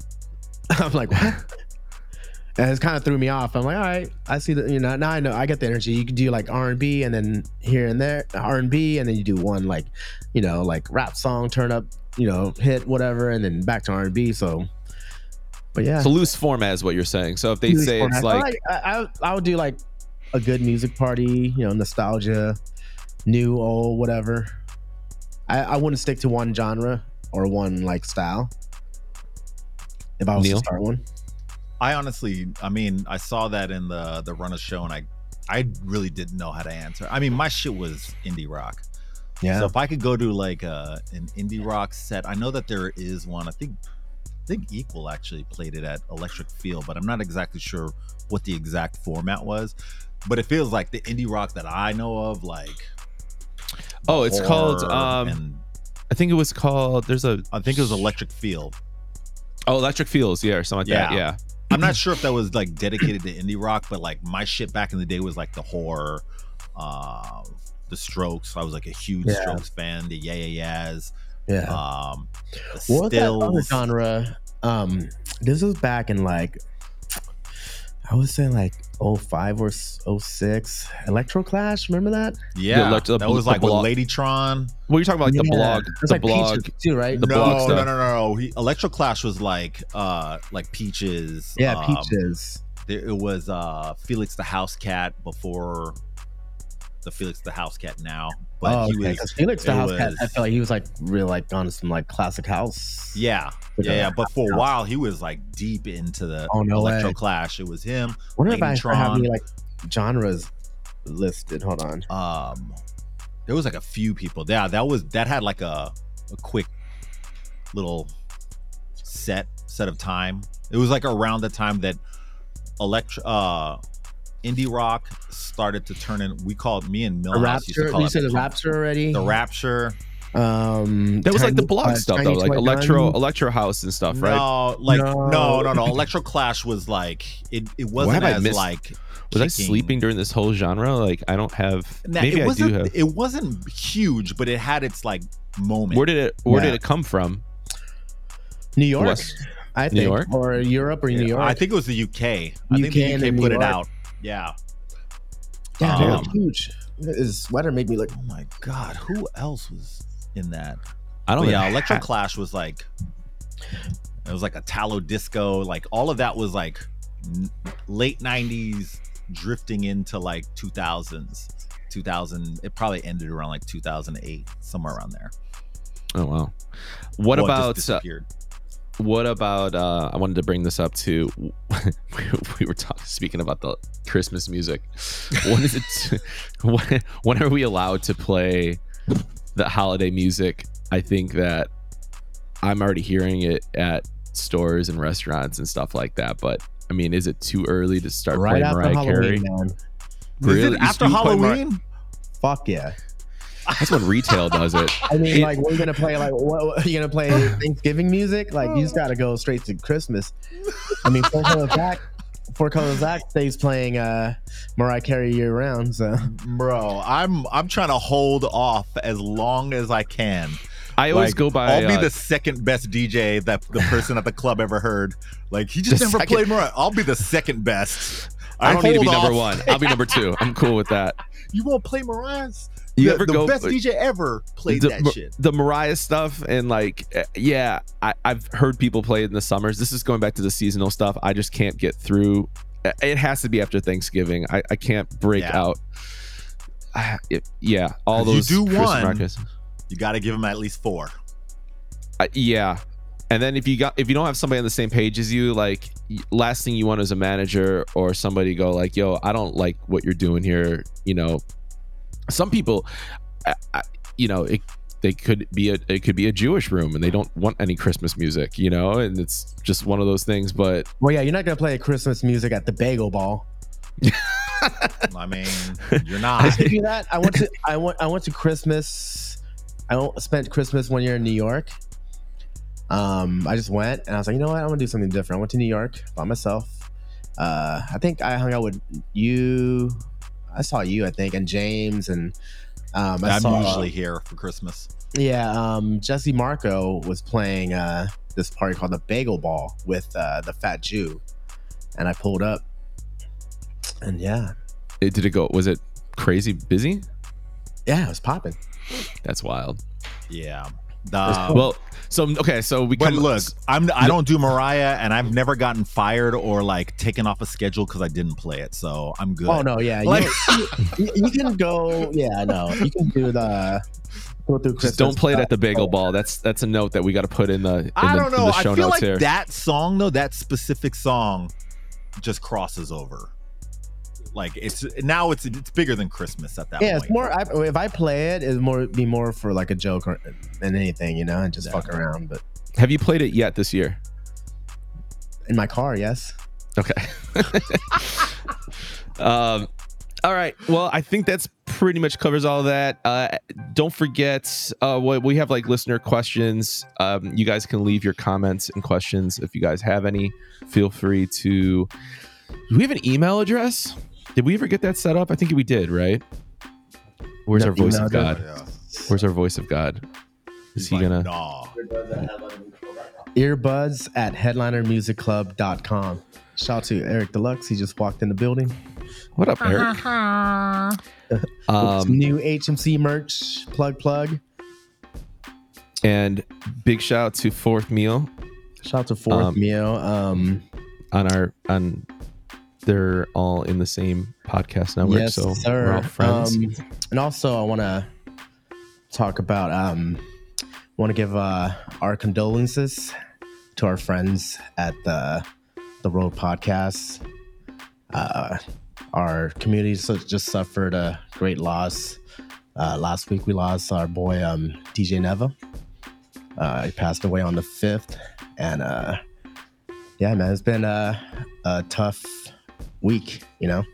[laughs] I'm like, what? And it kind of threw me off. I'm like, all right, I see that. You know, now I know I get the energy. You can do like R and B, and then here and there R and B, and then you do one like, you know, like rap song, turn up, you know, hit whatever, and then back to R and B. So, but yeah, It's a loose format, is what you're saying. So if they Music say it's like, I, I, I would do like a good music party, you know, nostalgia, new, old, whatever. I, I wouldn't stick to one genre or one like style. If I was Neil? to start one, I honestly, I mean, I saw that in the the run of show, and I, I really didn't know how to answer. I mean, my shit was indie rock. yeah, So if I could go to like a, an indie rock set, I know that there is one. I think I think Equal actually played it at Electric Field, but I'm not exactly sure what the exact format was. But it feels like the indie rock that I know of, like oh, it's called. um and I think it was called. There's a I think it was Electric Field. oh, Electric Fields, yeah, or something like that. Yeah. I'm not sure if that was like dedicated to indie rock, but like my shit back in the day was like the horror, uh, the Strokes. I was like a huge Yeah. Strokes fan. The Yeah Yeah Yeahs, yeah. um, the what was that other genre? Um, this was back in like, I was saying like 05 or s- 06. Electro Clash, remember that? Yeah, elect- the that was the like with blog- Ladytron. Well, you're talking about like the blog, It was the like blog. Peaches too, right? the no, blog no, stuff. no, no, no. He, Electro Clash was like, uh, like Peaches. yeah, um, Peaches. There, it was uh Felix da Housecat before the Felix da Housecat now, but oh, he okay. was Felix da Housecat, I was- feel like he was like really like on some like classic house. yeah, yeah, yeah. But for a while, he was like deep into the Oh, no Electro way. Clash. It was him. Wonder if I still have any like genres listed. Hold on. Um, there was like a few people. Yeah, that was that had like a a quick little set set of time. It was like around the time that electro uh indie rock started to turn in. We called me and The Millhouse used to Rapture. call You said the Rapture already. The Rapture. Um, That was like the Tiny- blog uh, stuff though, like electro, Gun. electro house and stuff, right? No, like no, No. no, no. Electro Clash was like it. It wasn't as missed- like. Was I sleeping during this whole genre? Like I don't have. Nah, maybe it I wasn't. do have. It wasn't huge, but it had its like moment. Where did it? Where Yeah. did it come from? New York. West- I New think, York? or Europe or New York. I think it was the UK. I think the UK put it out. Yeah. yeah, um, huge. His sweater made me look. Oh my god, who else was in that? I don't yeah, Electro Clash was like it was like Italo disco. Like all of that was like n- late '90s, drifting into like 2000s. 2000. It probably ended around like 2008, somewhere around there. Oh wow. What Well, about uh, disappeared. What about uh I wanted to bring this up too. [laughs] we, we were talking speaking about the Christmas music. When is it [laughs] when, when are we allowed to play the holiday music? I think that I'm already hearing it at stores and restaurants and stuff like that, but I mean, is it too early to start right playing after Mariah Carey? Halloween, man. Is Really? it after you play Mar- Halloween? Fuck yeah. That's when retail does it. I mean, It- like, we're gonna play like what, what you gonna play Thanksgiving music? Like, you just gotta go straight to Christmas. I mean, Four Color [laughs] Zach, Four Color Zack stays playing uh Mariah Carey year round. So Bro, I'm I'm trying to hold off as long as I can. I always Like, go by. I'll be uh, the second best DJ that the person at the club ever heard. Like he just never second- played Mariah. I'll be the second best. I don't need to be hold number one. I'll be number two. I'm cool with that. [laughs] You won't play Mariah's. You the, ever the go best DJ ever played the, that Mar- shit. the Mariah stuff and like uh, yeah, I, I've heard people play it in the summers. This is going back to the seasonal stuff. I just can't get through. uh, It has to be after Thanksgiving. I, I can't break Yeah. out. Ah, it- yeah, all 'Cause you those do one. records. You got to give them at least four. Uh, yeah, and then if you got if you don't have somebody on the same page as you, like last thing you want is a manager or somebody go like, "Yo, I don't like what you're doing here." You know, some people, I, I, you know, it they could be a it could be a Jewish room and they don't want any Christmas music, you know, and it's just one of those things. But well, yeah, you're not gonna play Christmas music at the Bagel Ball. [laughs] I mean, you're I not. used to do that. I went to I went I went to Christmas. I spent Christmas one year in New York. Um, I just went and I was like, you know what, I'm gonna do something different. I went to New York by myself. Uh, I think I hung out with you. I saw you, I think, and James and um, I I'm saw, usually here for Christmas. yeah. Um, Jesse Marco was playing uh this party called the Bagel Ball with uh, the Fat Jew, and I pulled up, and yeah, it, did it go? Was it crazy busy? yeah, it was popping. That's wild. Yeah. The, well, so okay, so we but come. look, I'm I don't do Mariah, and I've never gotten fired or like taken off a schedule because I didn't play it. So I'm good. Oh no, yeah, Like- [laughs] you, you, you can go. Yeah, no, you can do the go through. Christmas Just don't play it at the bagel ball. That's that's a note that we got to put in the in I don't in know. the I feel like here. that song though, that specific song, just crosses over. Like it's now it's it's bigger than Christmas at that point. Yeah, point. it's more. I, if I play it, it's more be more for like a joke or, than anything, you know, and just Yeah. fuck around. But Have you played it yet this year? in my car, yes. Okay. [laughs] um, all right. Well, I think that's pretty much covers all that. Uh, don't forget, uh, what we have like listener questions. Um, you guys can leave your comments and questions if you guys have any. Feel free to. Do we have an email address? Did we ever get that set up? I think we did, right? Where's No our voice email of address. God? Yeah. Where's our voice of God? Is He's he like, gonna? Nah. Earbuds at headlinermusicclub.com. Shout out to Eric Deluxe. He just walked in the building. What up, Eric? [laughs] Um, new HMC merch. Plug plug. and big shout out to Fourth Meal Shout out to Fourth Um, Meal. Um, on our on. They're all in the same podcast network, yes, so sir. we're all friends. Um, and also, I want to talk about. Um, want to give uh, our condolences to our friends at the the Road Podcast. Uh, our community just suffered a great loss. Uh, last week, we lost our boy um, DJ Neva. Uh, he passed away on the fifth, and uh, yeah, man, it's been a, a tough week. You know.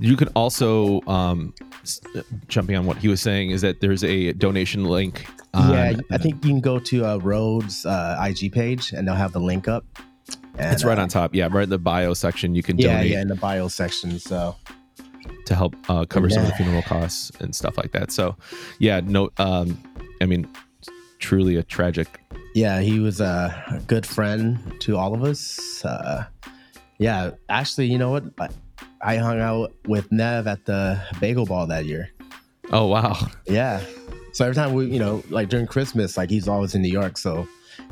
You can also um, jumping on what he was saying is that there's a donation link. on- yeah, I think you can go to uh, Rhodes uh, IG page and they'll have the link up. And, it's right uh, on top. Yeah, right in the bio section. You can Yeah, donate yeah, in the bio section. So to help uh, cover some of the funeral costs and stuff like that. So, yeah, no, um, I mean, truly a tragic. yeah, he was a, a good friend to all of us. Uh, yeah, actually, you know what? I, I hung out with Nev at the Bagel Ball that year. Oh wow, Yeah. So every time we, you know, like during Christmas, like he's always in New York. So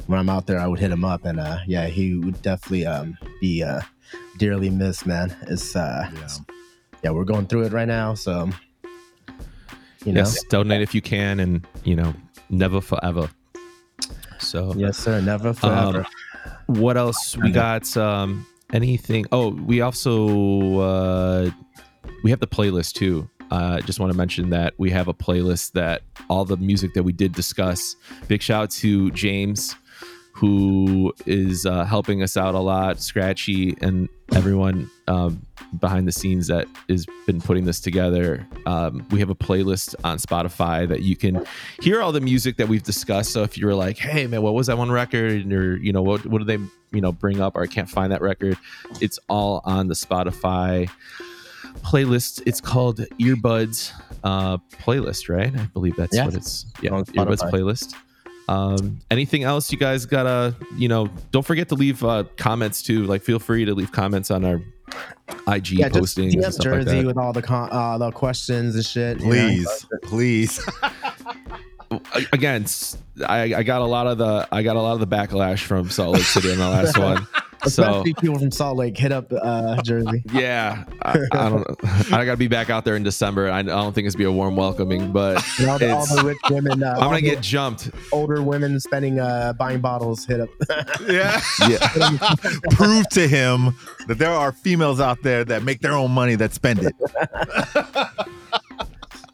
when I'm out there, I would hit him up, and uh, yeah, he would definitely um, be uh, dearly missed, man. It's uh, Yeah. yeah, we're going through it right now. So you know, yes, donate if you can, and you know, Neva forever. So Yes, sir. Neva forever. Um, what else we got? Um, anything? Oh, we also uh, we have the playlist too. I uh, just want to mention that we have a playlist that all the music that we did discuss. Big shout out to James, who is uh, helping us out a lot. Scratchy and everyone um, behind the scenes that has been putting this together. Um, we have a playlist on Spotify that you can hear all the music that we've discussed. So if you're like, "Hey man, what was that one record?" or you know, what what do they you know bring up, or I can't find that record, it's all on the Spotify playlist. It's called Earbuds uh, playlist, right? I believe that's Yeah. what it's. Yeah, Earbuds playlist. Um, anything else you guys gotta, you know, don't forget to leave uh, comments too. Like, feel free to leave comments on our IG yeah, just postings and DM stuff like Jerzy that. with all the con- uh, the questions and shit. you know? Please, [laughs] please. A- [laughs] Again, I got a lot of the I got a lot of the backlash from Salt Lake City on the last [laughs] one. So Especially people from Salt Lake hit up uh, Jerzy. yeah, I, I don't. [laughs] I got to be back out there in December. I, I don't think it's be a warm welcoming, but all, the, all the rich women, uh, [laughs] I'm gonna get jumped. older women spending uh, buying bottles hit up. yeah. Yeah. Prove to him that there are females out there that make their own money that spend it.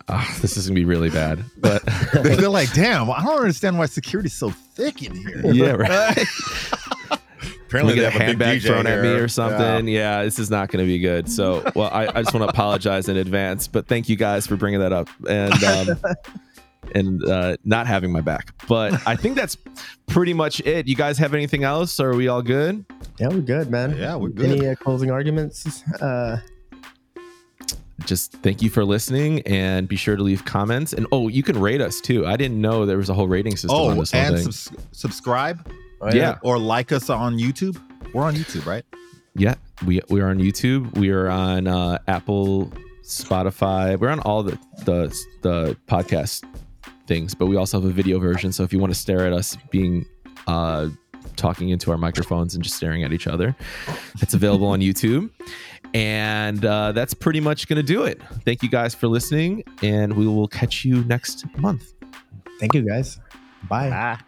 Ah, this is gonna be really bad, but [laughs] They're like, damn, I don't understand why security's so thick in here. [laughs] yeah, right. Apparently, we get a have big handbag DJ thrown at me or something. Yeah. this is not going to be good. So, well, I, I just want to apologize in advance, but thank you guys for bringing that up and um, [laughs] and uh, not having my back. But I think that's pretty much it. You guys have anything else? Or are we all good? yeah, we're good, man. Yeah, we're good. Any uh, closing arguments? Uh, Just thank you for listening and be sure to leave comments. And oh, you can rate us too. I didn't know there was a whole rating system on Oh, and subs- subscribe oh, yeah. or like us on YouTube. We're on YouTube, right? Yeah, we we are on YouTube. We are on uh, Apple, Spotify. We're on all the the the podcast things, but we also have a video version. So if you want to stare at us being uh, talking into our microphones and just staring at each other, it's available on [laughs] YouTube. And uh, that's pretty much going to do it. Thank you guys for listening, and we will catch you next month. Thank you, guys. Bye. Ah.